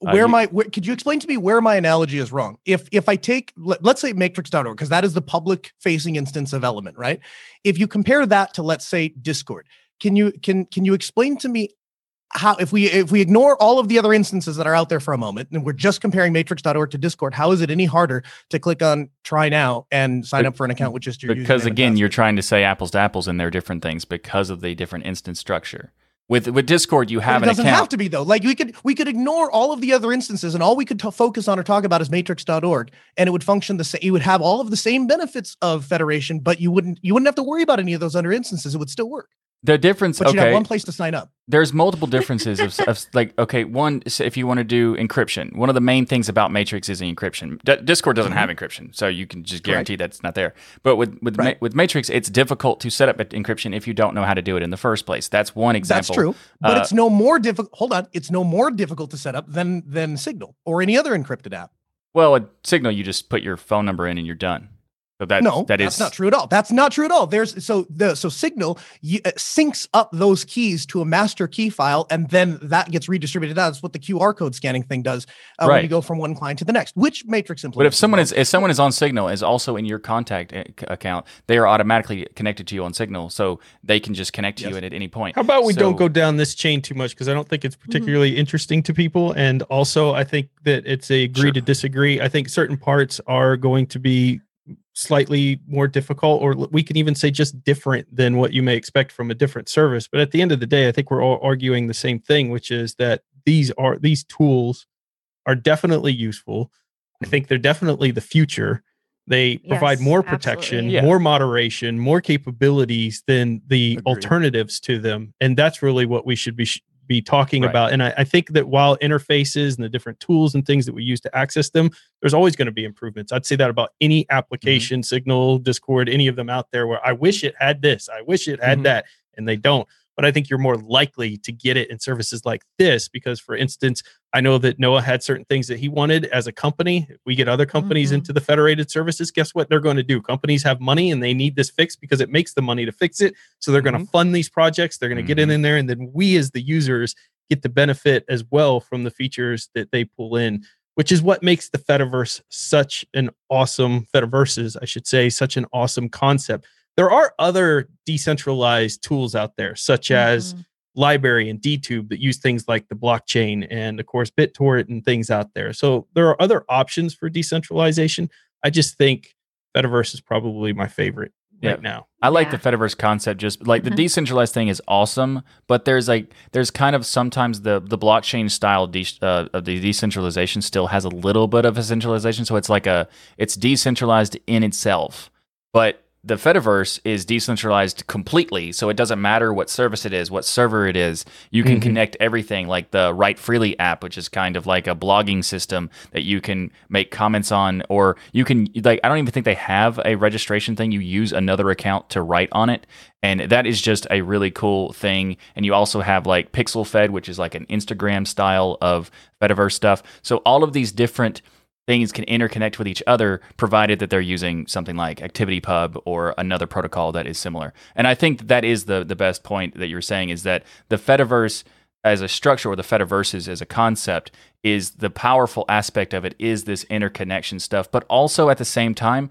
Uh, where you- my where, could you explain to me where my analogy is wrong? If if I take let, let's say matrix.org because that is the public facing instance of element, right? If you compare that to let's say Discord, can you can can you explain to me how if we if we ignore all of the other instances that are out there for a moment and we're just comparing matrix.org to discord how is it any harder to click on try now and sign up for an account with just your because again, you're trying to say apples to apples, and they're different things because of the different instance structure. With with Discord, you have it doesn't have to be though. Like we could we could ignore all of the other instances and all we could t- focus on or talk about is matrix.org and it would function the same. You would have all of the same benefits of Federation, but you wouldn't you wouldn't have to worry about any of those other instances. It would still work. The difference, But have okay, one place to sign up. there's multiple (laughs) differences of, of like okay one so if you want to do encryption one of the main things about matrix is encryption D- discord doesn't have encryption so you can just Mm-hmm. Guarantee that it's not there but with with, Right. ma- with matrix it's difficult to set up encryption if you don't know how to do it in the first place that's one example That's true. But Uh, it's no more difficult. Hold on. It's no more difficult to set up than than Signal or any other encrypted app. well a signal you just put your phone number in and you're done so that no, that that's not true at all. That's not true at all. There's so the so Signal you, uh, syncs up those keys to a master key file, and then that gets redistributed. That's what the QR code scanning thing does uh, when Right. you go from one client to the next. Which Matrix implements? But if someone is if someone is on Signal is also in your contact a- account, they are automatically connected to you on Signal, so they can just connect to Yes. you at, at any point. How about we So- don't go down this chain too much because I don't think it's particularly interesting to people. And also, I think that it's a agree Sure. to disagree. I think certain parts are going to be slightly more difficult, or we can even say just different than what you may expect from a different service. But at the end of the day, I think we're all arguing the same thing, which is that these are these tools are definitely useful. I mm-hmm. think they're definitely the future. They provide Yes, more protection. Yeah. more moderation, more capabilities than the Agreed. alternatives to them, and that's really what we should be sh- be talking Right. about. And I, I think that while interfaces and the different tools and things that we use to access them, there's always going to be improvements. I'd say that about any application, Signal, Discord, any of them out there. Where I wish it had this, I wish it had Mhm. that, and they don't. But I think you're more likely to get it in services like this because, for instance, I know that Noah had certain things that he wanted as a company. If we get other companies Mhm. into the federated services, guess what they're going to do? Companies have money and they need this fixed because it makes the money to fix it. So they're going to fund these projects. They're going to get in, Mhm. in there. And then we, as the users, get the benefit as well from the features that they pull in, which is what makes the Fediverse such an awesome Fediverses, I should say, such an awesome concept. There are other decentralized tools out there, such as Mhm. Library and DTube that use things like the blockchain and of course BitTorrent and things out there. So there are other options for decentralization. I just think Fediverse is probably my favorite Yeah. right now. I like Yeah. the Fediverse concept. Just like the Mhm. decentralized thing is awesome, but there's like there's kind of sometimes the the blockchain style de- uh, of the decentralization still has a little bit of a centralization. So it's like a it's decentralized in itself, but the Fediverse is decentralized completely, so it doesn't matter what service it is, what server it is. You can Mhm. connect everything, like the WriteFreely app, which is kind of like a blogging system that you can make comments on, or you can like. I don't even think they have a registration thing. You use another account to write on it, and that is just a really cool thing. And you also have like Pixelfed, which is like an Instagram style of Fediverse stuff. So all of these different things can interconnect with each other provided that they're using something like ActivityPub or another protocol that is similar. And I think that is the the best point that you're saying is that the Fediverse as a structure or the Fediverses as a concept is the powerful aspect of it is this interconnection stuff, but also at the same time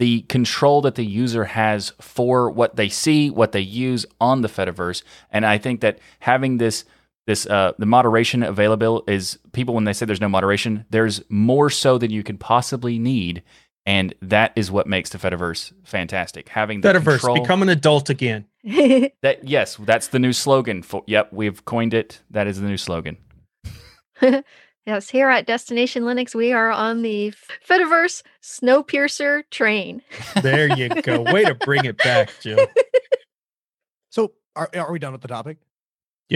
the control that the user has for what they see, what they use on the Fediverse. And I think that having this this uh, the moderation available is people when they say there's no moderation, there's more so than you can possibly need, and that is what makes the Fediverse fantastic. Having the Fediverse, control, become an adult again. (laughs) that yes, that's the new slogan. For, yep, we've coined it. That is the new slogan. (laughs) yes, here at Destination Linux, we are on the Fediverse Snowpiercer train. (laughs) There you go. Way to bring it back, Jill. So are, are we done with the topic?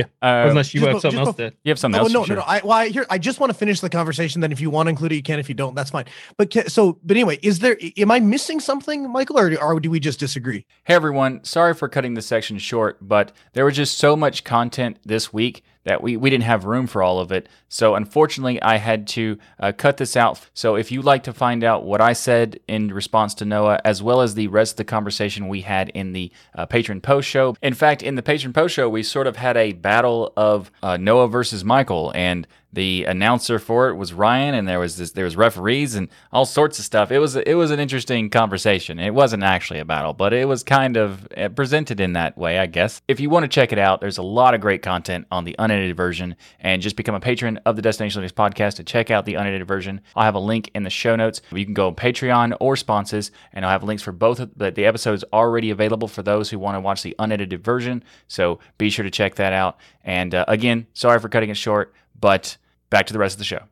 Uh, Unless you just have something else bo- to. you have something Oh else. no, sure. no, no. I well, I here I just want to finish the conversation. Then, if you want to include it, you can. If you don't, that's fine. But ca- so, but anyway, is there? Am I missing something, Michael, or, or do we just disagree? Hey everyone, sorry for cutting this section short, but there was just so much content this week that we, we didn't have room for all of it. So unfortunately, I had to uh, cut this out. So if you'd like to find out what I said in response to Noah, as well as the rest of the conversation we had in the uh, patron post show, in fact, in the patron post show, we sort of had a battle of uh, Noah versus Michael, and the announcer for it was Ryan, and there was this, there was referees and all sorts of stuff. It was it was an interesting conversation. It wasn't actually a battle, but it was kind of uh, presented in that way, I guess. If you want to check it out, there's a lot of great content on the unedited version, and just become a patron of the Destination Linux podcast to check out the unedited version. I'll have a link in the show notes. You can go on Patreon or sponsors, and I'll have links for both. Of the, the episodes already available for those who want to watch the unedited version. So be sure to check that out. And uh, again, sorry for cutting it short, but back to the rest of the show.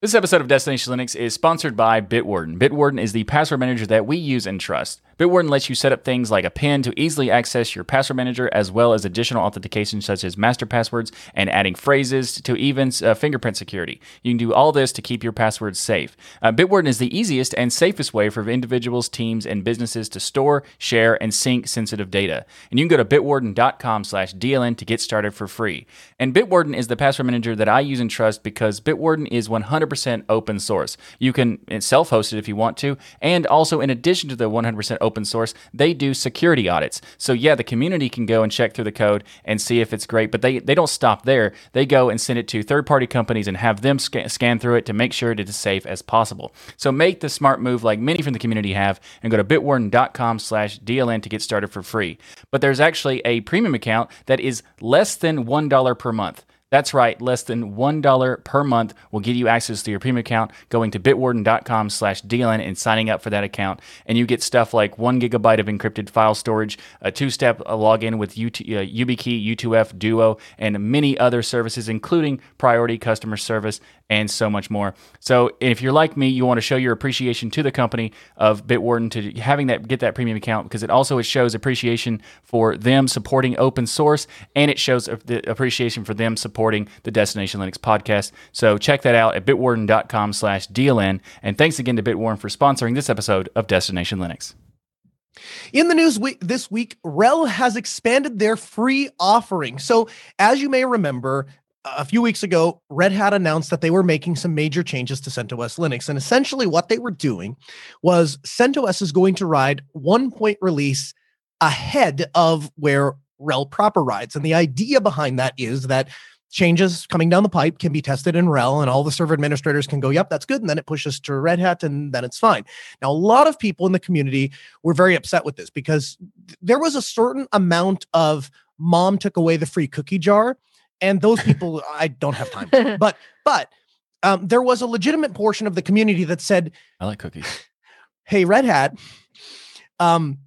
This episode of Destination Linux is sponsored by Bitwarden. Bitwarden is the password manager that we use and trust. Bitwarden lets you set up things like a PIN to easily access your password manager, as well as additional authentication such as master passwords and adding phrases to even uh, fingerprint security. You can do all this to keep your passwords safe. Uh, Bitwarden is the easiest and safest way for individuals, teams, and businesses to store, share, and sync sensitive data. And you can go to bitwarden.com/dln to get started for free. And Bitwarden is the password manager that I use and trust because Bitwarden is 100% open source. You can self-host it if you want to, and also in addition to the 100% open source, they do security audits. So yeah, the community can go and check through the code and see if it's great, but they they don't stop there. They go and send it to third-party companies and have them scan, scan through it to make sure it is safe as possible. So make the smart move like many from the community have and go to bitwarden.com slash DLN to get started for free. But there's actually a premium account that is less than $1 per month. That's right, less than $1 per month will get you access to your premium account going to bitwarden.com slash DLN and signing up for that account. And you get stuff like one gigabyte of encrypted file storage, a two-step login with UT, uh, YubiKey, U2F, Duo, and many other services, including priority customer service and so much more. So if you're like me, you want to show your appreciation to the company of Bitwarden to having that get that premium account because it also it shows appreciation for them supporting open source and it shows the appreciation for them supporting the Destination Linux podcast. So check that out at bitwarden.com slash DLN. And thanks again to Bitwarden for sponsoring this episode of Destination Linux. In the news week this week, RHEL has expanded their free offering. So, as you may remember, a few weeks ago, Red Hat announced that they were making some major changes to CentOS Linux. And essentially, what they were doing was CentOS is going to ride one point release ahead of where RHEL proper rides. And the idea behind that is that changes coming down the pipe can be tested in RHEL, and all the server administrators can go, Yep, that's good. And then it pushes to Red Hat, and then it's fine. Now, a lot of people in the community were very upset with this because th- there was a certain amount of mom took away the free cookie jar and those people i don't have time for. (laughs) but but um, there was a legitimate portion of the community that said I like cookies. (laughs) hey red hat um,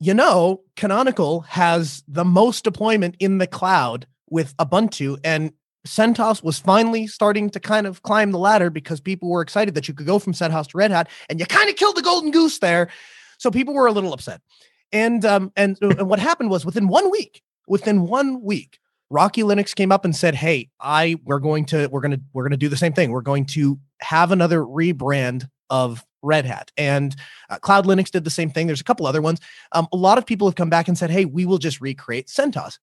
you know canonical has the most deployment in the cloud with ubuntu and CentOS was finally starting to kind of climb the ladder because people were excited that you could go from CentOS to Red Hat, and you kind of killed the golden goose there. So people were a little upset. And um and, and what happened was within one week, within one week, Rocky Linux came up and said, "Hey, I we're going to we're going to we're going to do the same thing. We're going to have another rebrand of Red Hat." And uh, Cloud Linux did the same thing. There's a couple other ones. Um, a lot of people have come back and said, "Hey, we will just recreate CentOS."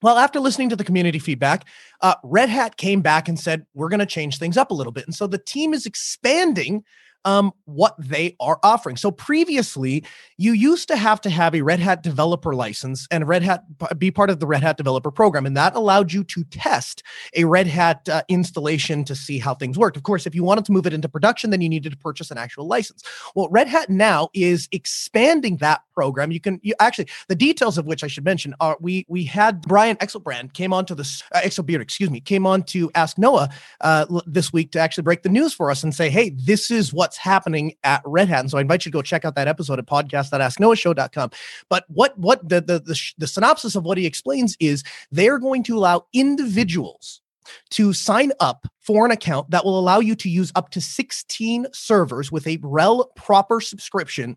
Well, after listening to the community feedback, uh, Red Hat came back and said, "We're going to change things up a little bit." And so the team is expanding um, what they are offering. So previously, you used to have to have a Red Hat developer license and Red Hat be part of the Red Hat developer program, and that allowed you to test a Red Hat uh, installation to see how things worked. Of course, if you wanted to move it into production, then you needed to purchase an actual license. Well, Red Hat now is expanding that program. You can you actually the details of which I should mention are we we had Brian Exelbrand came on to this uh, Exelbierd, excuse me, came on to Ask Noah uh, this week to actually break the news for us and say, hey, this is what's happening at Red Hat. And so I invite you to go check out that episode at podcast.asknoahshow.com. But what what the the the, the synopsis of what he explains is they're going to allow individuals to sign up for an account that will allow you to use up to 16 servers with a RHEL proper subscription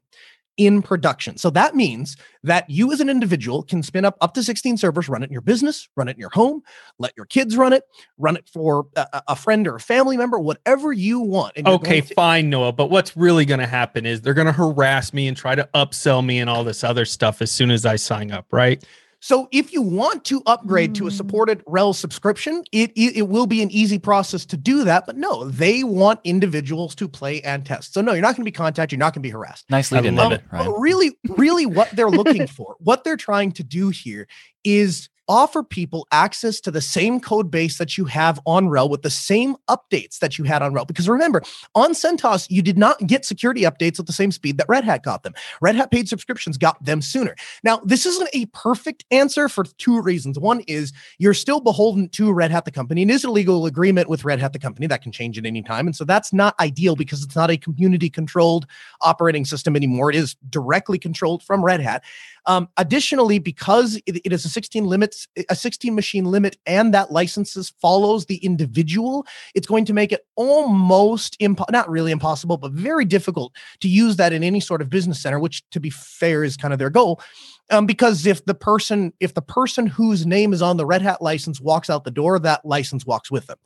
in production. So that means that you as an individual can spin up up to 16 servers, run it in your business, run it in your home, let your kids run it, run it for a, a friend or a family member, whatever you want. okay, to- fine, Noah. But what's really going to happen is they're going to harass me and try to upsell me and all this other stuff as soon as I sign up, right? So if you want to upgrade mm. to a hmm. supported RHEL subscription, it, it, it will be an easy process to do that. But no, they want individuals to play and test. So no, you're not going to be contacted. You're not going to be harassed. Nicely done, um, Really, really, what they're looking (laughs) for, what they're trying to do here is offer people access to the same code base that you have on RHEL with the same updates that you had on RHEL. Because remember, on CentOS, you did not get security updates at the same speed that Red Hat got them. Red Hat paid subscriptions got them sooner. Now, this isn't a perfect answer for two reasons. One is you're still beholden to Red Hat the company, and is a legal agreement with Red Hat the company that can change at any time. And so that's not ideal because it's not a community controlled operating system anymore. It is directly controlled from Red Hat. Um, additionally, because it, it is a 16 limits, a 16 machine limit, and that licenses follows the individual, it's going to make it almost impo- not really impossible, but very difficult to use that in any sort of business center, which to be fair is kind of their goal. Um, because if the person if the person whose name is on the red hat license walks out the door that license walks with them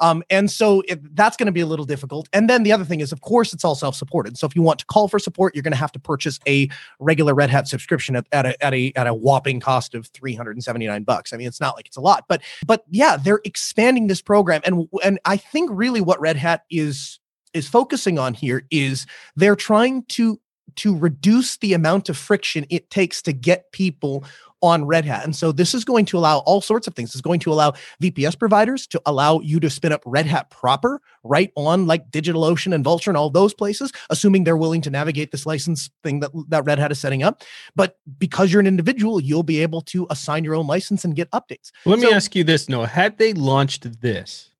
um, and so it, that's going to be a little difficult. And then the other thing is, of course, it's all self supported. So if you want to call for support, you're going to have to purchase a regular Red Hat subscription at, at, a, at, a, at a whopping cost of 379 bucks. I mean, it's not like it's a lot, but but yeah, they're expanding this program. And, and I think really what Red Hat is is focusing on here is they're trying to to reduce the amount of friction it takes to get people on Red Hat. And so this is going to allow all sorts of things. It's going to allow VPS providers to allow you to spin up Red Hat proper right on like DigitalOcean and Vultr and all those places, assuming they're willing to navigate this license thing that, that Red Hat is setting up. But because you're an individual, you'll be able to assign your own license and get updates. Let so, me ask you this, Noah. Had they launched this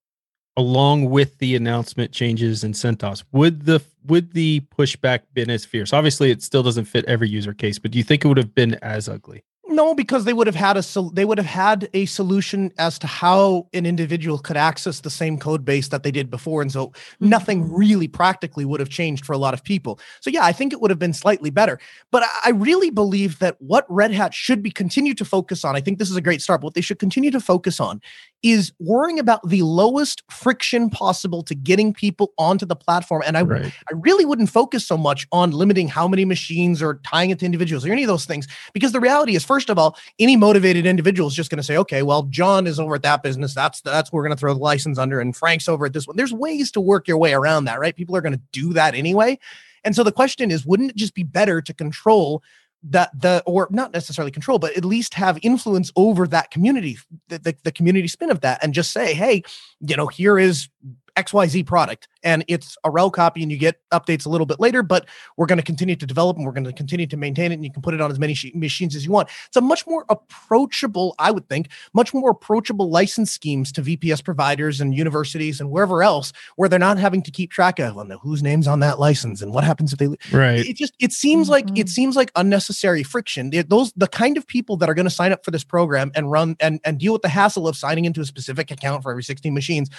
along with the announcement changes in CentOS, would the would the pushback been as fierce? Obviously, it still doesn't fit every user case, but do you think it would have been as ugly? No, because they would have had a sol- they would have had a solution as to how an individual could access the same code base that they did before, and so mm-hmm. nothing really practically would have changed for a lot of people. So yeah, I think it would have been slightly better. But I really believe that what Red Hat should be continue to focus on. I think this is a great start. But what they should continue to focus on is worrying about the lowest friction possible to getting people onto the platform. And I, right. I really wouldn't focus so much on limiting how many machines or tying it to individuals or any of those things, because the reality is, first of all, any motivated individual is just going to say, okay, well, John is over at that business. That's that's we're going to throw the license under, and Frank's over at this one. There's ways to work your way around that, right? People are going to do that anyway. And so the question is, wouldn't it just be better to control that the or not necessarily control but at least have influence over that community the, the, the, community spin of that and just say hey you know here is XYZ product and it's a RHEL copy and you get updates a little bit later, but we're going to continue to develop and we're going to continue to maintain it and you can put it on as many sh- machines as you want. It's a much more approachable, I would think, much more approachable license schemes to VPS providers and universities and wherever else where they're not having to keep track of well, whose name's on that license and what happens if they right. It just it seems mm-hmm. like it mm-hmm. seems like unnecessary friction. those the kind of people that are going to sign up for this program and run and and deal with the hassle of signing into a specific account for every 16 machines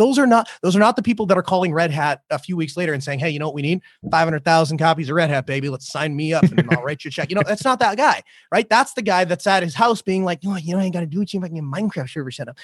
those are not those are not the people that are calling Red Hat a few weeks later and saying, "Hey, you know what we need? Five hundred thousand copies of Red Hat, baby. Let's sign me up and I'll (laughs) write you a check." You know, that's not that guy, right? That's the guy that's at his house being like, "You know, you know, I ain't got to do it. You can get Minecraft server set up."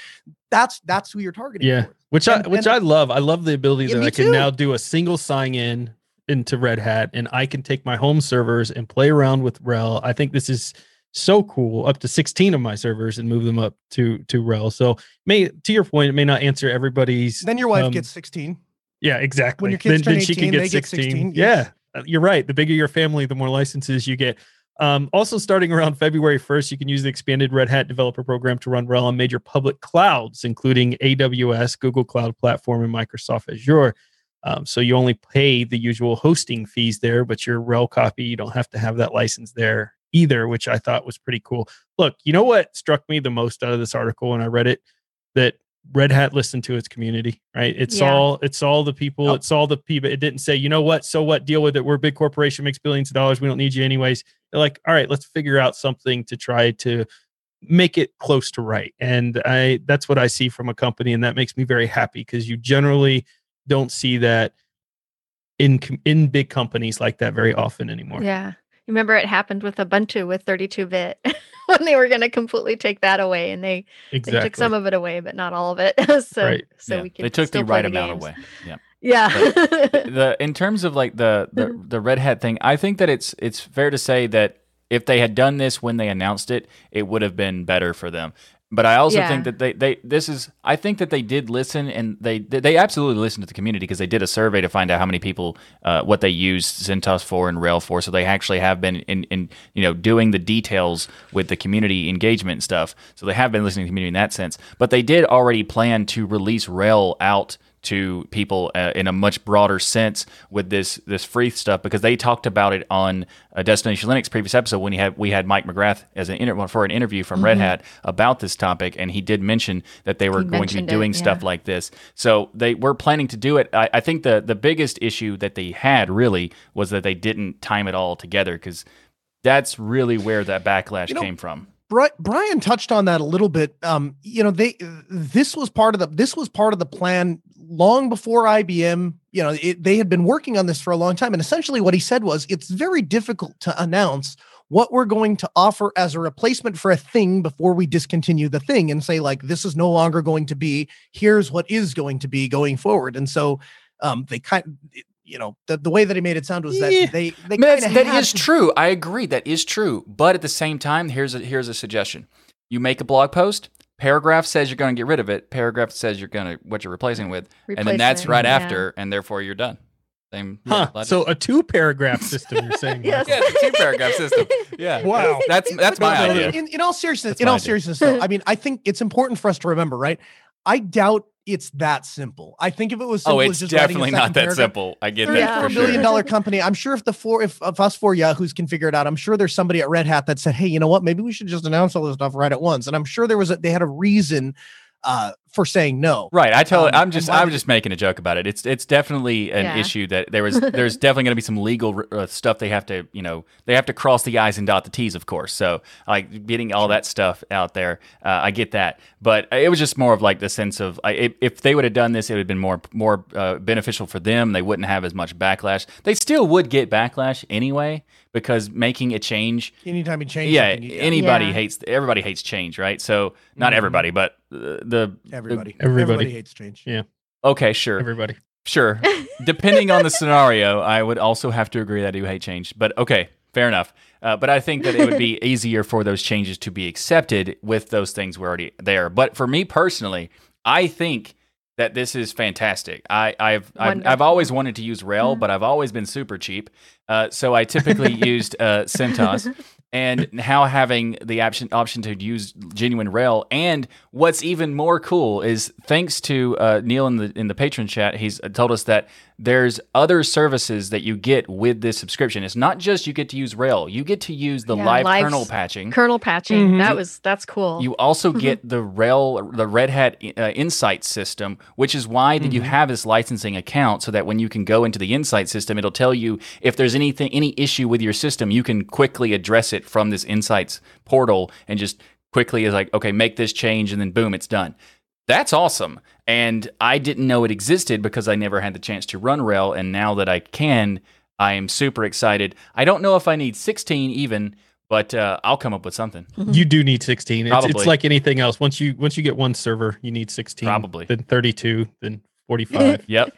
That's that's who you're targeting. Yeah, towards. which And- I which and- I love. I love the ability Yeah, that I can too. now do a single sign in into Red Hat, and I can take my home servers and play around with RHEL. I think this is so cool. Up to sixteen of my servers and move them up to to RHEL So may to your point, it may not answer everybody's. Then your wife um, gets 16. Yeah, exactly. when your kids then, turn then she 18, can get they get 16. 16, Yeah, yes. uh, you're right. The bigger your family, the more licenses you get. Um, also, starting around February 1st, you can use the expanded Red Hat developer program to run RHEL on major public clouds, including AWS, Google Cloud Platform, and Microsoft Azure. Um, so you only pay the usual hosting fees there, but your RHEL copy, you don't have to have that license there either, which I thought was pretty cool. Look, you know what struck me the most out of this article when I read it? That Red Hat listened to its community, right? It's Yeah. all it's all the people, Yep. it's all the people. It didn't say, you know what, so what, deal with it. We're a big corporation, makes billions of dollars. We don't need you anyways. They're like, all right, let's figure out something to try to make it close to right. And I that's what I see from a company, and that makes me very happy because you generally don't see that in in big companies like that very often anymore. Yeah. Remember it happened with Ubuntu with 32 bit (laughs) when they were going to completely take that away and they, exactly. they took some of it away, but not all of it. (laughs) so Right. so Yeah, we can they took still the play right amount games. away. Yeah. Yeah. (laughs) the in terms of like the the mm-hmm. the red hat thing, I think that it's it's fair to say that if they had done this when they announced it, it would have been better for them. But I also Yeah. think that they, they this is I think that they did listen and they they absolutely listened to the community because they did a survey to find out how many people uh, what they used CentOS for and RHEL for. So they actually have been in, in you know doing the details with the community engagement stuff. So they have been listening to the community in that sense. But they did already plan to release RHEL out to people uh, in a much broader sense with this this free stuff because they talked about it on a Destination Linux previous episode when he had we had Mike McGrath as an inter- for an interview from Red Hat about this topic and he did mention that they were Mm-hmm. He going to be mentioned it, doing stuff like this. So they were planning to do it. I, I think the the biggest issue that they had really was that they didn't time it all together because that's really where that backlash You know, came from. Bri- Brian touched on that a little bit. Um, you know, they this was part of the this was part of the plan long before IBM. You know, it, they had been working on this for a long time, and essentially what he said was, it's very difficult to announce what we're going to offer as a replacement for a thing before we discontinue the thing and say like this is no longer going to be. Here's what is going to be going forward, and so um, they kind. You know, the, the way that he made it sound was that Yeah. they they That's- kinda that had is to- true. I agree. That is true. But at the same time, here's a here's a suggestion. You make a blog post. Paragraph says you're going to get rid of it. Paragraph says you're going to what you're replacing with, and then that's right yeah. after, and therefore you're done. Same. Huh. yeah, So a two paragraph system, you're saying? (laughs) Yes. yeah, it's a two paragraph system. (laughs) Yeah. Wow. That's that's my no, idea. In, in all seriousness, That's in all idea. seriousness, though, I (laughs) mean, I think it's important for us to remember, right? I doubt it's that simple. I think if it was simple Oh, it's just definitely not that paragraph- simple. I get that Yeah. a for billion sure. dollar company. I'm sure if the four, if, if us four Yahoos can figure it out, I'm sure there's somebody at Red Hat that said, "Hey, you know what? Maybe we should just announce all this stuff right at once." And I'm sure there was a, they had a reason uh, for saying no. Right. I tell Um, I'm just I'm just making a joke about it. It's it's definitely an Yeah. issue that there was (laughs) there's definitely going to be some legal uh, stuff they have to, you know, they have to cross the i's and dot the t's, of course. So, like getting all that stuff out there, uh, I get that. But it was just more of like the sense of I, if, if they would have done this, it would have been more more uh, beneficial for them. They wouldn't have as much backlash. They still would get backlash anyway because making a change Anytime you change, yeah, you- anybody Yeah. hates everybody hates change, right? So not Mhm. everybody, but uh, the everybody, Everybody. everybody hates change. Yeah. okay, sure, Everybody. sure. (laughs) Depending on the scenario, I would also have to agree that I do hate change. But okay, fair enough. Uh, but I think that it would be (laughs) easier for those changes to be accepted with those things were already there. But for me personally, I think that this is fantastic. I, I've, I've I've always wanted to use RHEL, but I've always been super cheap. Uh, so I typically (laughs) used uh, CentOS. And now having the option option to use genuine RHEL, and what's even more cool is thanks to uh, Neil in the in the patron chat, he's told us that there's other services that you get with this subscription. It's not just you get to use RHEL; you get to use the Yeah, live live kernel patching. Kernel patching. Mhm. That was that's cool. You also get the RHEL, the Red Hat uh, Insight system, which is why that you have this licensing account, so that when you can go into the Insight system, it'll tell you if there's anything, any issue with your system, you can quickly address it from this Insights portal and just quickly is like, okay, make this change, and then boom, it's done. That's awesome. And I didn't know it existed because I never had the chance to run RHEL. And now that I can, I am super excited. I don't know if I need 16 even, but uh, I'll come up with something. You do need 16. It's, it's like anything else. Once you once you get one server, you need 16. Probably. Then 32, then 45. (laughs) Yep.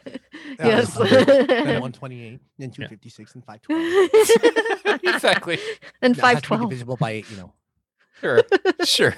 Yes. (laughs) Then (laughs) 128, then 256, and 512. exactly. and That has to be 512. divisible by eight, you know. Sure. sure.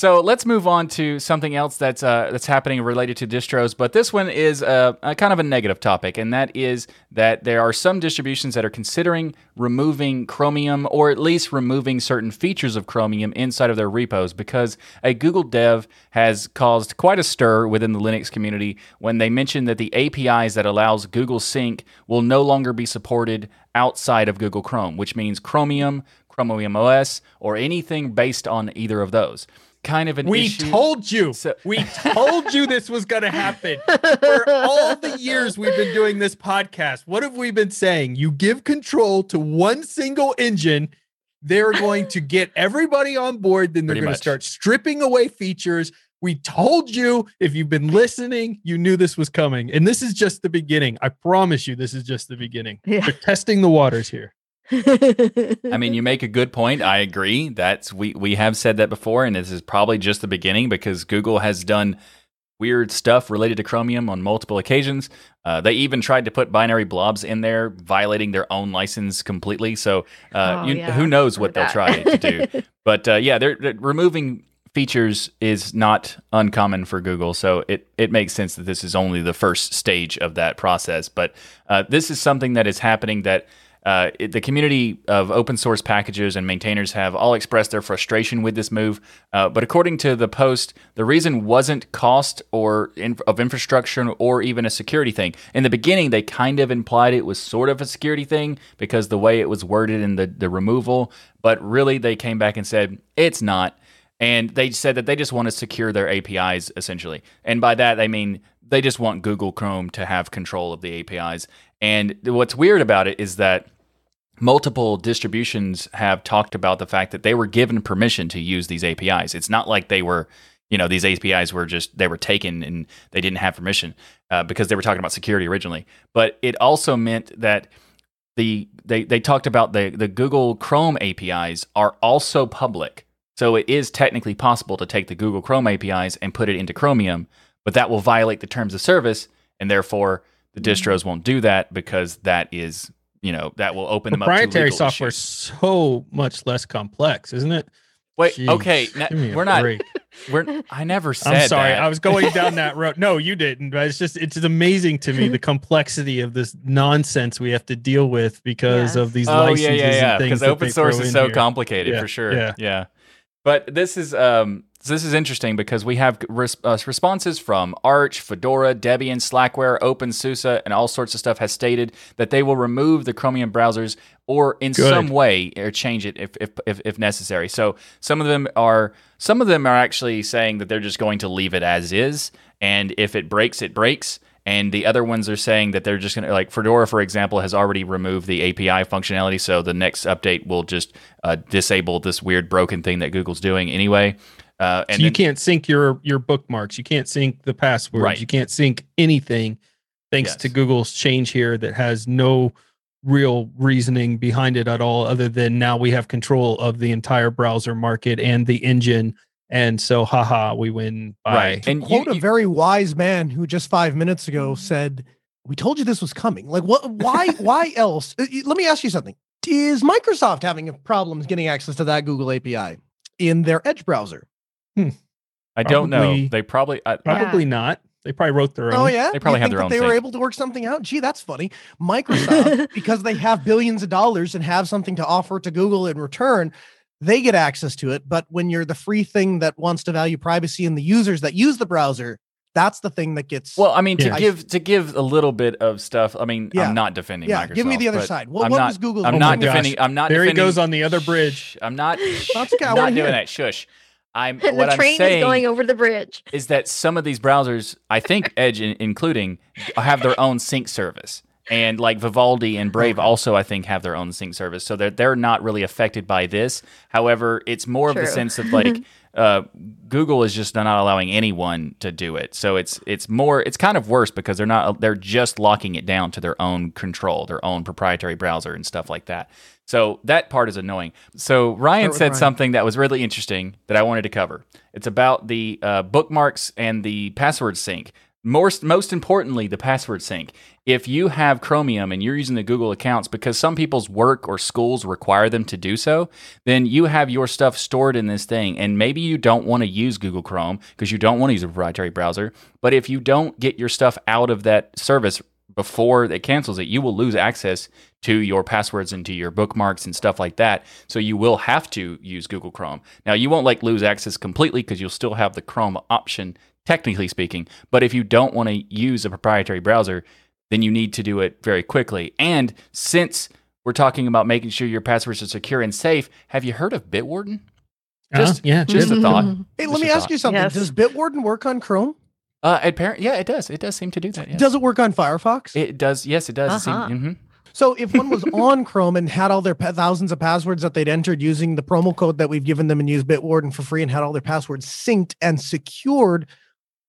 So let's move on to something else that's uh, that's happening related to distros, but this one is a, a kind of a negative topic, and that is that there are some distributions that are considering removing Chromium or at least removing certain features of Chromium inside of their repos because a Google dev has caused quite a stir within the Linux community when they mentioned that the APIs that allows Google Sync will no longer be supported outside of Google Chrome, which means Chromium, Chromium OS, or anything based on either of those. Kind of an We issue. told you. So- (laughs) we told you this was going to happen. For all the years we've been doing this podcast, what have we been saying? You give control to one single engine, they're going to get everybody on board, then they're Pretty going to start stripping away features. We told you if you've been listening, you knew this was coming. And this is just the beginning. I promise you, this is just the beginning. Yeah. They're testing the waters here. I mean, you make a good point. I agree. That's we we have said that before, and this is probably just the beginning because Google has done weird stuff related to Chromium on multiple occasions. Uh, they even tried to put binary blobs in there, violating their own license completely. So uh, Oh, you, yeah, who knows what they'll try to do? (laughs) But uh, yeah, they're, they're removing features is not uncommon for Google, so it it makes sense that this is only the first stage of that process. But uh, this is something that is happening that. Uh, it, the community of open source packages and maintainers have all expressed their frustration with this move. Uh, but according to the post, the reason wasn't cost or in, of infrastructure or even a security thing. In the beginning, they kind of implied it was sort of a security thing because the way it was worded in the, the removal. But really, they came back and said it's not. And they said that they just want to secure their APIs essentially. And by that, they mean they just want Google Chrome to have control of the APIs. And what's weird about it is that multiple distributions have talked about the fact that they were given permission to use these APIs. It's not like they were, you know, these APIs were just, they were taken and they didn't have permission uh, because they were talking about security originally. But it also meant that the they, they talked about the, the Google Chrome APIs are also public. So it is technically possible to take the Google Chrome APIs and put it into Chromium, but that will violate the terms of service, and therefore the distros won't do that because that is, you know, that will open them up Proprietary software issues. so much less complex, isn't it? Wait, Jeez, okay, na- give me a we're not. break. (laughs) We're. I never said. I'm sorry, that. I was going (laughs) down that road. No, you didn't. But it's just it's amazing to me the complexity of this nonsense we have to deal with because Yes. of these Oh licenses yeah, yeah, yeah. and things. Because open source is so here. complicated Yeah, for sure. yeah. yeah. But this is um this is interesting because we have res- uh, responses from Arch, Fedora, Debian, Slackware, OpenSUSE, and all sorts of stuff has stated that they will remove the Chromium browsers or in Good. some way or change it if, if if if necessary. So some of them are some of them are actually saying that they're just going to leave it as is, and if it breaks, it breaks. And the other ones are saying that they're just going to, like Fedora, for example, has already removed the API functionality. So the next update will just uh, disable this weird broken thing that Google's doing anyway. Uh, and so you then- can't sync your your bookmarks. You can't sync the passwords. Right. You can't sync anything, thanks Yes. to Google's change here that has no real reasoning behind it at all, other than now we have control of the entire browser market and the engine. And so, haha, we win by Right. And you- Quote a you- very wise man who just five minutes ago said, "We told you this was coming." Like, what? Why? (laughs) why else? Uh, Let me ask you something. Is Microsoft having problems getting access to that Google API in their Edge browser? Hmm. I don't know. They probably. I, probably not. They probably wrote their oh, own. Oh yeah, They probably You have their own They were able to work something out. Gee, that's funny. (laughs) Microsoft, because they have billions of dollars and have something to offer to Google in return, they get access to it. But when you're the free thing that wants to value privacy and the users that use the browser, that's the thing that gets. well, I mean, to Yeah. give to give a little bit of stuff. I mean, Yeah. I'm not defending yeah, Microsoft. give me the other side. What, I'm what not, was Google? I'm Oh not my gosh. defending. I'm not. There he goes on the other bridge. Shh, I'm not. That's okay, I I'm wanna not doing that. Shush. I'm. (laughs) And what the I'm train saying is going over the bridge. is that some of these browsers, I think (laughs) Edge in, including, have their own sync service. and like Vivaldi and Brave also I think have their own sync service, so they're they're not really affected by this. However, it's more of the sense of like (laughs) uh, Google is just not allowing anyone to do it. So it's it's more it's kind of worse because they're not they're just locking it down to their own control, their own proprietary browser and stuff like that. So that part is annoying. So Ryan said Ryan. something that was really interesting that I wanted to cover. It's about the uh, bookmarks and the password sync. Most most importantly, the password sync. If you have Chromium and you're using the Google accounts because some people's work or schools require them to do so, then you have your stuff stored in this thing. And maybe you don't want to use Google Chrome because you don't want to use a proprietary browser. But if you don't get your stuff out of that service before it cancels it, you will lose access to your passwords and to your bookmarks and stuff like that. So you will have to use Google Chrome. Now you won't like lose access completely because you'll still have the Chrome option, technically speaking. But if you don't want to use a proprietary browser, then you need to do it very quickly. And since we're talking about making sure your passwords are secure and safe, have you heard of Bitwarden? Just- Uh, yeah, Just a thought. (laughs) Hey, Just let me ask thought. you something. Yes. Does Bitwarden work on Chrome? Uh, apparent, yeah, it does. It does seem to do that. Yes. Does it work on Firefox? it does? Yes, it does. It seem- Uh-huh. So if one was (laughs) on Chrome and had all their pa- thousands of passwords that they'd entered using the promo code that we've given them and used Bitwarden for free and had all their passwords synced and secured,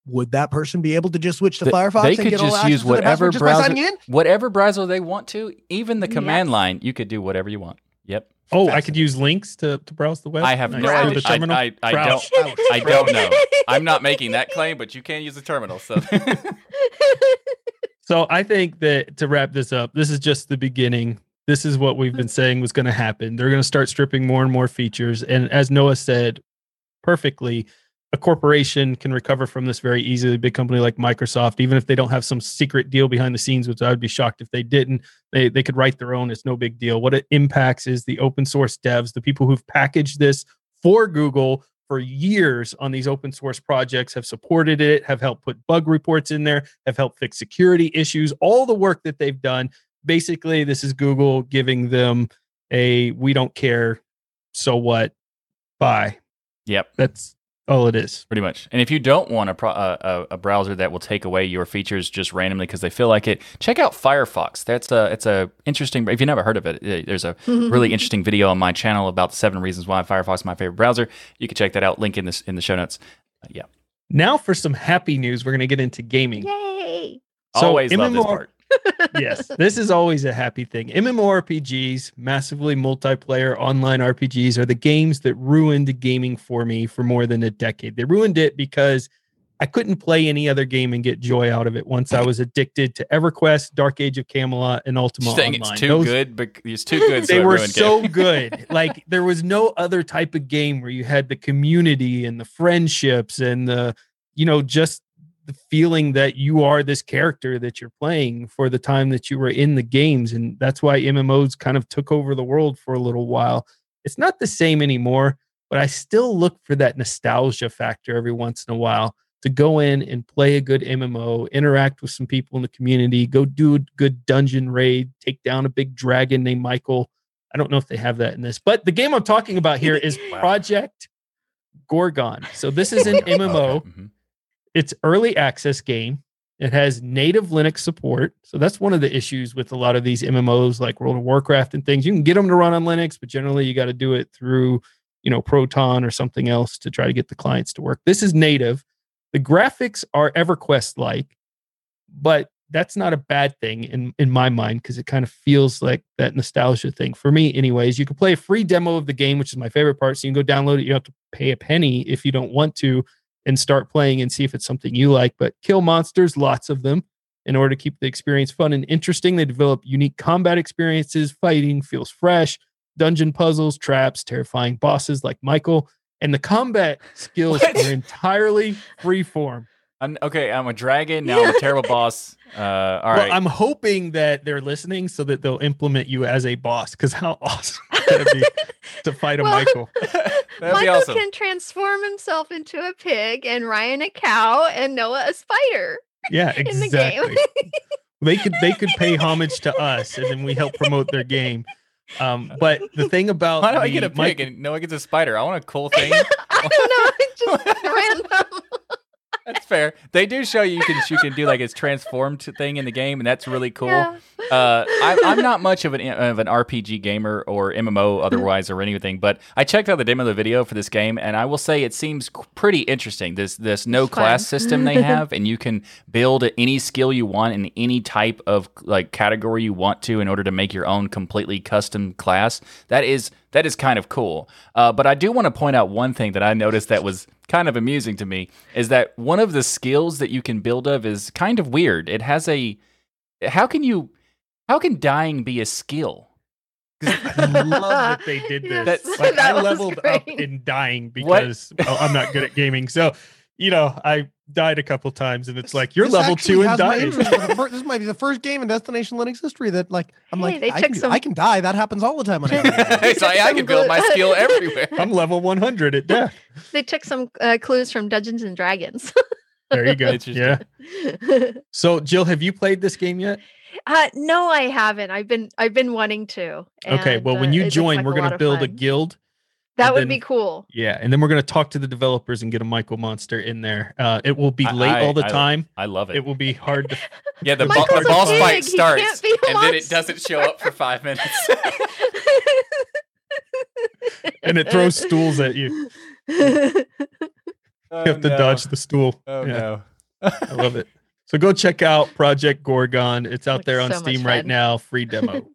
would that person be able to just switch to Th- Firefox they and could get all just access use whatever password just browser- whatever browser they want to, even the command Yes. line, you could do whatever you want. Yep. Oh, I could use links to, to browse the web. I have no Through idea. The. I, I, I don't. I don't know. I'm not making that claim, but you can use the terminal. So (laughs) (laughs) So I think that to wrap this up, this is just the beginning. This is what we've been saying was going to happen. They're going to start stripping more and more features. And as Noah said perfectly, a corporation can recover from this very easily. A big company like Microsoft, even if they don't have some secret deal behind the scenes, which I would be shocked if they didn't, they, they could write their own. It's no big deal. What it impacts is the open source devs, the people who've packaged this for Google for years on these open source projects, have supported it, have helped put bug reports in there, have helped fix security issues, all the work that they've done. Basically, this is Google giving them a we don't care, so what? Bye. yep, That's all it is. pretty much. And if you don't want a, pro- uh, a a browser that will take away your features just randomly because they feel like it, check out Firefox. That's a it's a interesting. If you never heard of it, eh, there's a (laughs) really interesting video on my channel about the seven reasons why Firefox is my favorite browser. You can check that out. Link in this in the show notes. Uh, yeah, Now for some happy news, we're going to get into gaming. Yay! So always love this part. Yes, this is always a happy thing. MMORPGs, massively multiplayer online RPGs, are the games that ruined gaming for me for more than a decade. They ruined it because I couldn't play any other game and get joy out of it once I was addicted to EverQuest, Dark Age of Camelot, and Ultima Just saying Online. it's too Those- good, but it's too good. They it were so good. Like there was no other type of game where you had the community and the friendships and the, you know, just the feeling that you are this character that you're playing for the time that you were in the games. And that's why MMOs kind of took over the world for a little while. It's not the same anymore, but I still look for that nostalgia factor every once in a while to go in and play a good MMO, interact with some people in the community, go do a good dungeon raid, take down a big dragon named Michael. I don't know if they have that in this, but the game I'm talking about here (laughs) is Wow. Project Gorgon. So this is an MMO. (laughs) Okay, mhm. It's early access game. It has native Linux support. So that's one of the issues with a lot of these MMOs like World of Warcraft and things. You can get them to run on Linux, but generally you got to do it through, you know, Proton or something else to try to get the clients to work. This is native. The graphics are EverQuest like, but that's not a bad thing in in my mind because it kind of feels like that nostalgia thing for me anyways you can play a free demo of the game which is my favorite part so you can go download it you don't have to pay a penny if you don't want to and start playing and see if it's something you like but kill monsters lots of them in order to keep the experience fun and interesting they develop unique combat experiences fighting feels fresh dungeon puzzles traps terrifying bosses like michael and the combat (laughs) skills What? are entirely free form I'm, okay, I'm a dragon now. I'm a (laughs) terrible boss. Uh, all right. Well, I'm hoping that they're listening so that they'll implement you as a boss. Because how (laughs) awesome would it be to fight a Well, Michael? (laughs) That'd be Michael awesome. can transform himself into a pig, and Ryan a cow, and Noah a spider Yeah, in the exactly. game. they could they could pay homage to us, and then we help promote their game. Um, but the thing about Why do I get a pig Michael- and Noah gets a spider? I want a cool thing. I don't know. It's just random. That's fair. They do show you you can you can do like its transformed thing in the game, and that's really cool. Yeah. Uh, I, I'm not much of an of an RPG gamer or MMO otherwise or anything, but I checked out the demo of the video for this game, and I will say it seems pretty interesting. This this no It's fun. class system they (laughs) have, and you can build any skill you want in any type of like category you want to in order to make your own completely custom class. That is that is kind of cool. Uh, but I do want to point out one thing that I noticed that was kind of amusing to me is that one of the skills that you can build of is kind of weird. It has a how can you how can dying be a skill? (laughs) I love that they did (laughs) this. Yes, (laughs) like that I was leveled up in dying because oh, I'm not good at gaming. So, you know, I died a couple times and it's like you're This level two and has dying. interest for the fir- this might be the first game in Destination Linux history that, like, I'm Hey, like, they I, took can, some- I can die. That happens all the time. On Amazon. it's like I can build my skill (laughs) everywhere. I'm level 100 at death. they took some uh, clues from Dungeons and Dragons. (laughs) There you go. Yeah. (laughs) So, Jill, have you played this game yet? uh, no, I haven't. I've been I've been wanting to. Okay. Well, when uh, you it looks join, like we're going to of build a guild. That and would then- be cool. Yeah. And then we're going to talk to the developers and get a Michael Monster in there. Uh, it will be I- late I- all the I- time. I love it. It will be hard to. (laughs) yeah, the, (laughs) bo- the boss fight he starts can't be a and then it doesn't show up for five (laughs) minutes. And it throws stools at you. You have to dodge the stool. Oh Yeah. no. I love it. So go check out Project Gorgon. It's out Looks there on so Steam right now, free demo.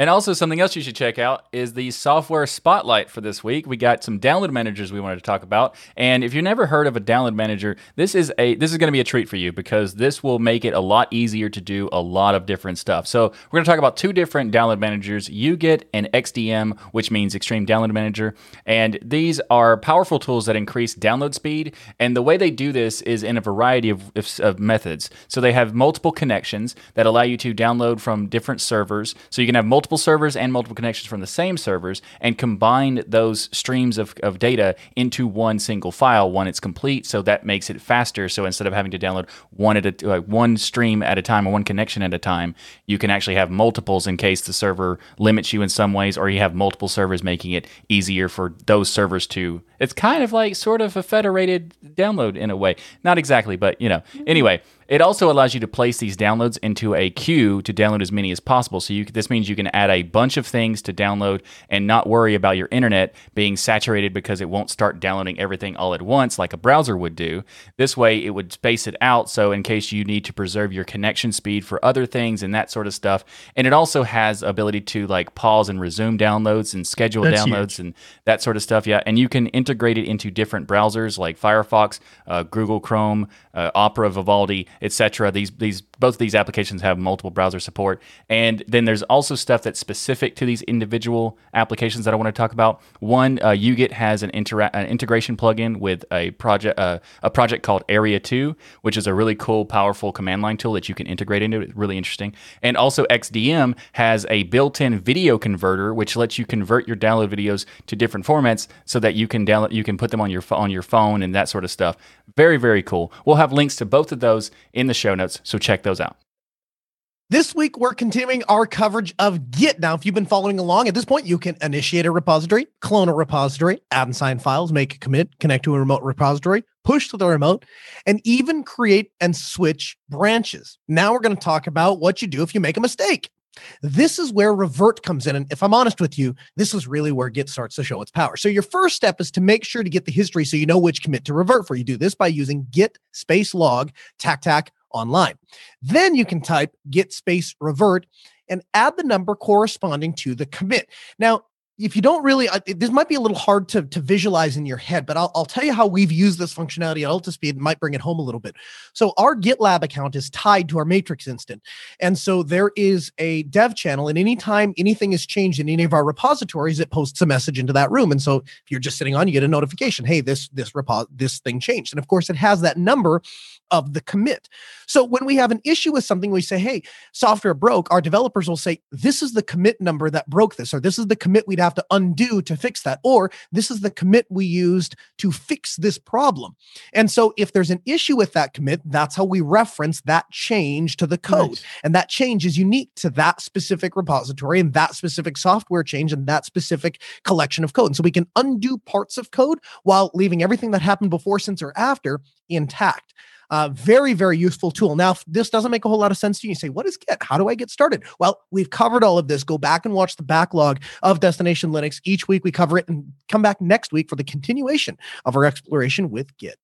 And also something else you should check out is the software spotlight for this week. We got some download managers we wanted to talk about. And if you've never heard of a download manager, this is a this is going to be a treat for you because this will make it a lot easier to do a lot of different stuff. So we're going to talk about two different download managers, UGET and XDM, which means Extreme Download Manager. And these are powerful tools that increase download speed. And the way they do this is in a variety of, of methods. So they have multiple connections that allow you to download from different servers. So you can have multiple servers and multiple connections from the same servers and combine those streams of, of data into one single file when it's complete. So that makes it faster. So instead of having to download one at a, like one stream at a time or one connection at a time, you can actually have multiples in case the server limits you in some ways, or you have multiple servers making it easier for those servers to. It's kind of like sort of a federated download in a way. Not exactly, but you know. Mm-hmm. Anyway, it also allows you to place these downloads into a queue to download as many as possible. So you, this means you can add a bunch of things to download and not worry about your internet being saturated because it won't start downloading everything all at once like a browser would do. This way, it would space it out. So in case you need to preserve your connection speed for other things and that sort of stuff, and it also has ability to like pause and resume downloads and schedule That's downloads and that sort of stuff. Yeah, and you can integrate it into different browsers like Firefox, uh, Google Chrome, uh, Opera, Vivaldi, etc. These these both of these applications have multiple browser support, and then there's also stuff that's specific to these individual applications that I want to talk about. One, uh, UGET has an, intera- an integration plugin with a project uh, a project called aria2, which is a really cool, powerful command line tool that you can integrate into it. Really interesting. And also XDM has a built-in video converter, which lets you convert your download videos to different formats so that you can download you can put them on your on your phone and that sort of stuff. Very very cool. We'll have links to both of those in the show notes, so check those out. This week, we're continuing our coverage of Git. Now, if you've been following along at this point, you can initiate a repository, clone a repository, add and sign files, make a commit, connect to a remote repository, push to the remote, and even create and switch branches. Now, we're going to talk about what you do if you make a mistake. This is where revert comes in. And if I'm honest with you, this is really where Git starts to show its power. So, your first step is to make sure to get the history so you know which commit to revert for. You do this by using git space log tac tac oneline. Then you can type git space revert and add the number corresponding to the commit. Now, if you don't really, this might be a little hard to, to visualize in your head, but I'll, I'll tell you how we've used this functionality at Altispeed. and might bring it home a little bit. So our GitLab account is tied to our Matrix instant. And so there is a dev channel, and anytime anything is changed in any of our repositories, it posts a message into that room. And so if you're just sitting on, you get a notification, hey, this this repo- this thing changed. And of course, it has that number of the commit. So when we have an issue with something, we say, hey, software broke, our developers will say, this is the commit number that broke this, or this is the commit we'd have have to undo to fix that. Or this is the commit we used to fix this problem. And so if there's an issue with that commit, that's how we reference that change to the code. Nice. And that change is unique to that specific repository and that specific software change and that specific collection of code. And so we can undo parts of code while leaving everything that happened before, since, or after intact. Uh, very, very useful tool. Now, if this doesn't make a whole lot of sense to you. You say, What is Git? How do I get started? Well, we've covered all of this. Go back and watch the backlog of Destination Linux. Each week we cover it and come back next week for the continuation of our exploration with Git.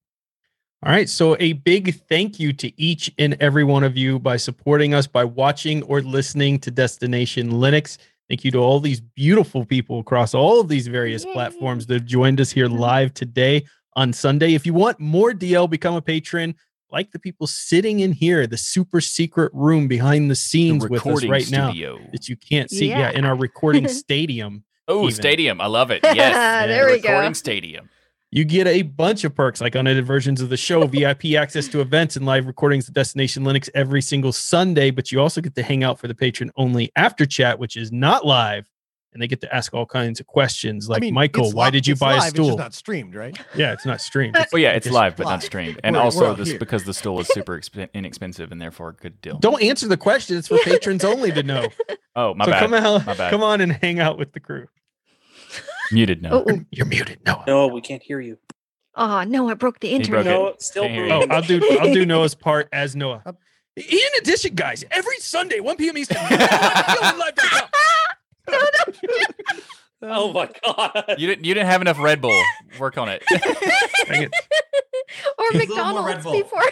All right. So, a big thank you to each and every one of you by supporting us, by watching or listening to Destination Linux. Thank you to all these beautiful people across all of these various Yay. platforms that have joined us here live today on Sunday. If you want more DL, become a patron. Like the people sitting in here, the super secret room behind the The scenes with us recording right now that you can't see. Yeah, Yeah. in our recording (laughs) stadium. Oh, stadium. I love it. (laughs) Yes. There the we go. recording stadium. You get a bunch of perks like unedited versions of the show, VIP access to events and live recordings of Destination Linux every single Sunday. But you also get to hang out for the patron only after chat, which is not live. And they get to ask all kinds of questions like, I mean, Michael, why li- did you buy live, a It's stool? just not streamed, right? (laughs) yeah, it's not streamed. It's- Well, yeah, it's just live, but not streamed. And We're- we're also, this here. because the stool is super exp- inexpensive and therefore a good deal. Don't answer the question. It's for patrons only to know. (laughs) Oh, my so bad. come out, My bad. come on and hang out with the crew. Muted now. Oh, oh. (laughs) You're muted. No. No, we can't hear you. Aw, no, I broke the internet. it. No, still Can't Oh. I'll do I'll do Noah's part as Noah. Up. In addition, guys, every Sunday, 1 p.m. Eastern, live.com. (laughs) Oh my god. You didn't. You didn't have enough Red Bull. Work on it. (laughs) It. (laughs) or Give a little more Red McDonald's Bull. before.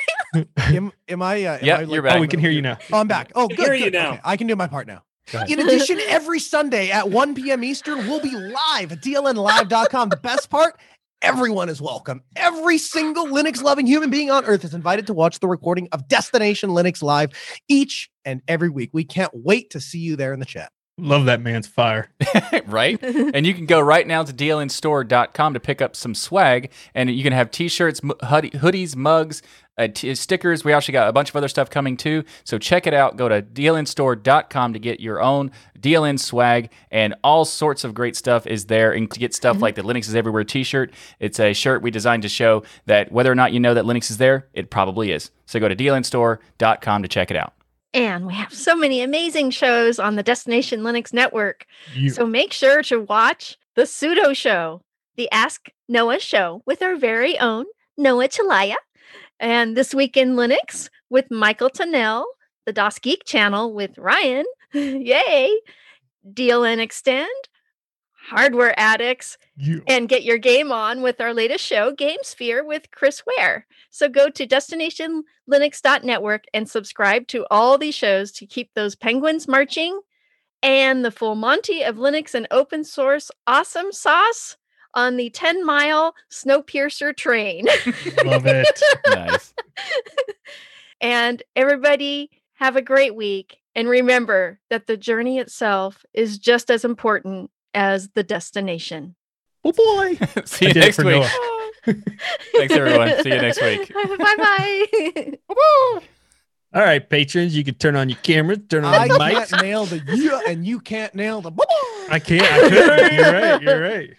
Am, am I? Uh, am Yep, I, you're back. Oh, we can hear you now. Oh, I'm back. Oh, good. hear you now. Okay, I can do my part now. In addition, every Sunday at 1 p.m. Eastern, we'll be live at dlnlive.com. The best part, everyone is welcome. Every single Linux loving human being on earth is invited to watch the recording of Destination Linux Live each and every week. We can't wait to see you there in the chat. Love that man's fire. (laughs) right? (laughs) And you can go right now to dlnstore.com to pick up some swag, and you can have t-shirts, hoodies, mugs, uh, t- stickers. We actually got a bunch of other stuff coming too. So check it out. Go to dlnstore.com to get your own DLN swag, and all sorts of great stuff is there. And to get stuff like the Linux is Everywhere t-shirt, it's a shirt we designed to show that whether or not you know that Linux is there, it probably is. So go to dlnstore.com to check it out. And we have so many amazing shows on the Destination Linux network. You, So make sure to watch the Sudo Show, the Ask Noah Show with our very own Noah Chelliah, and This Week in Linux with Michael Tunnell, the DasGeek channel with Ryan, (laughs) yay, DLN Extend, Hardware Addicts, you. and get your game on with our latest show, GameSphere with Chris Ware. So go to destinationlinux.network and subscribe to all these shows to keep those penguins marching and the full Monty of Linux and open source awesome sauce on the 10 mile Snowpiercer train. (laughs) Love it. Nice. (laughs) and everybody have a great week. And remember that the journey itself is just as important as the destination. Oh boy. (laughs) See you next week. (laughs) Thanks, everyone. See you next week. bye bye. (laughs) All right, patrons, you can turn on your cameras, turn on I your can't mics. nail the yeah, and you can't nail the. I can't. I couldn't. You're right. You're right.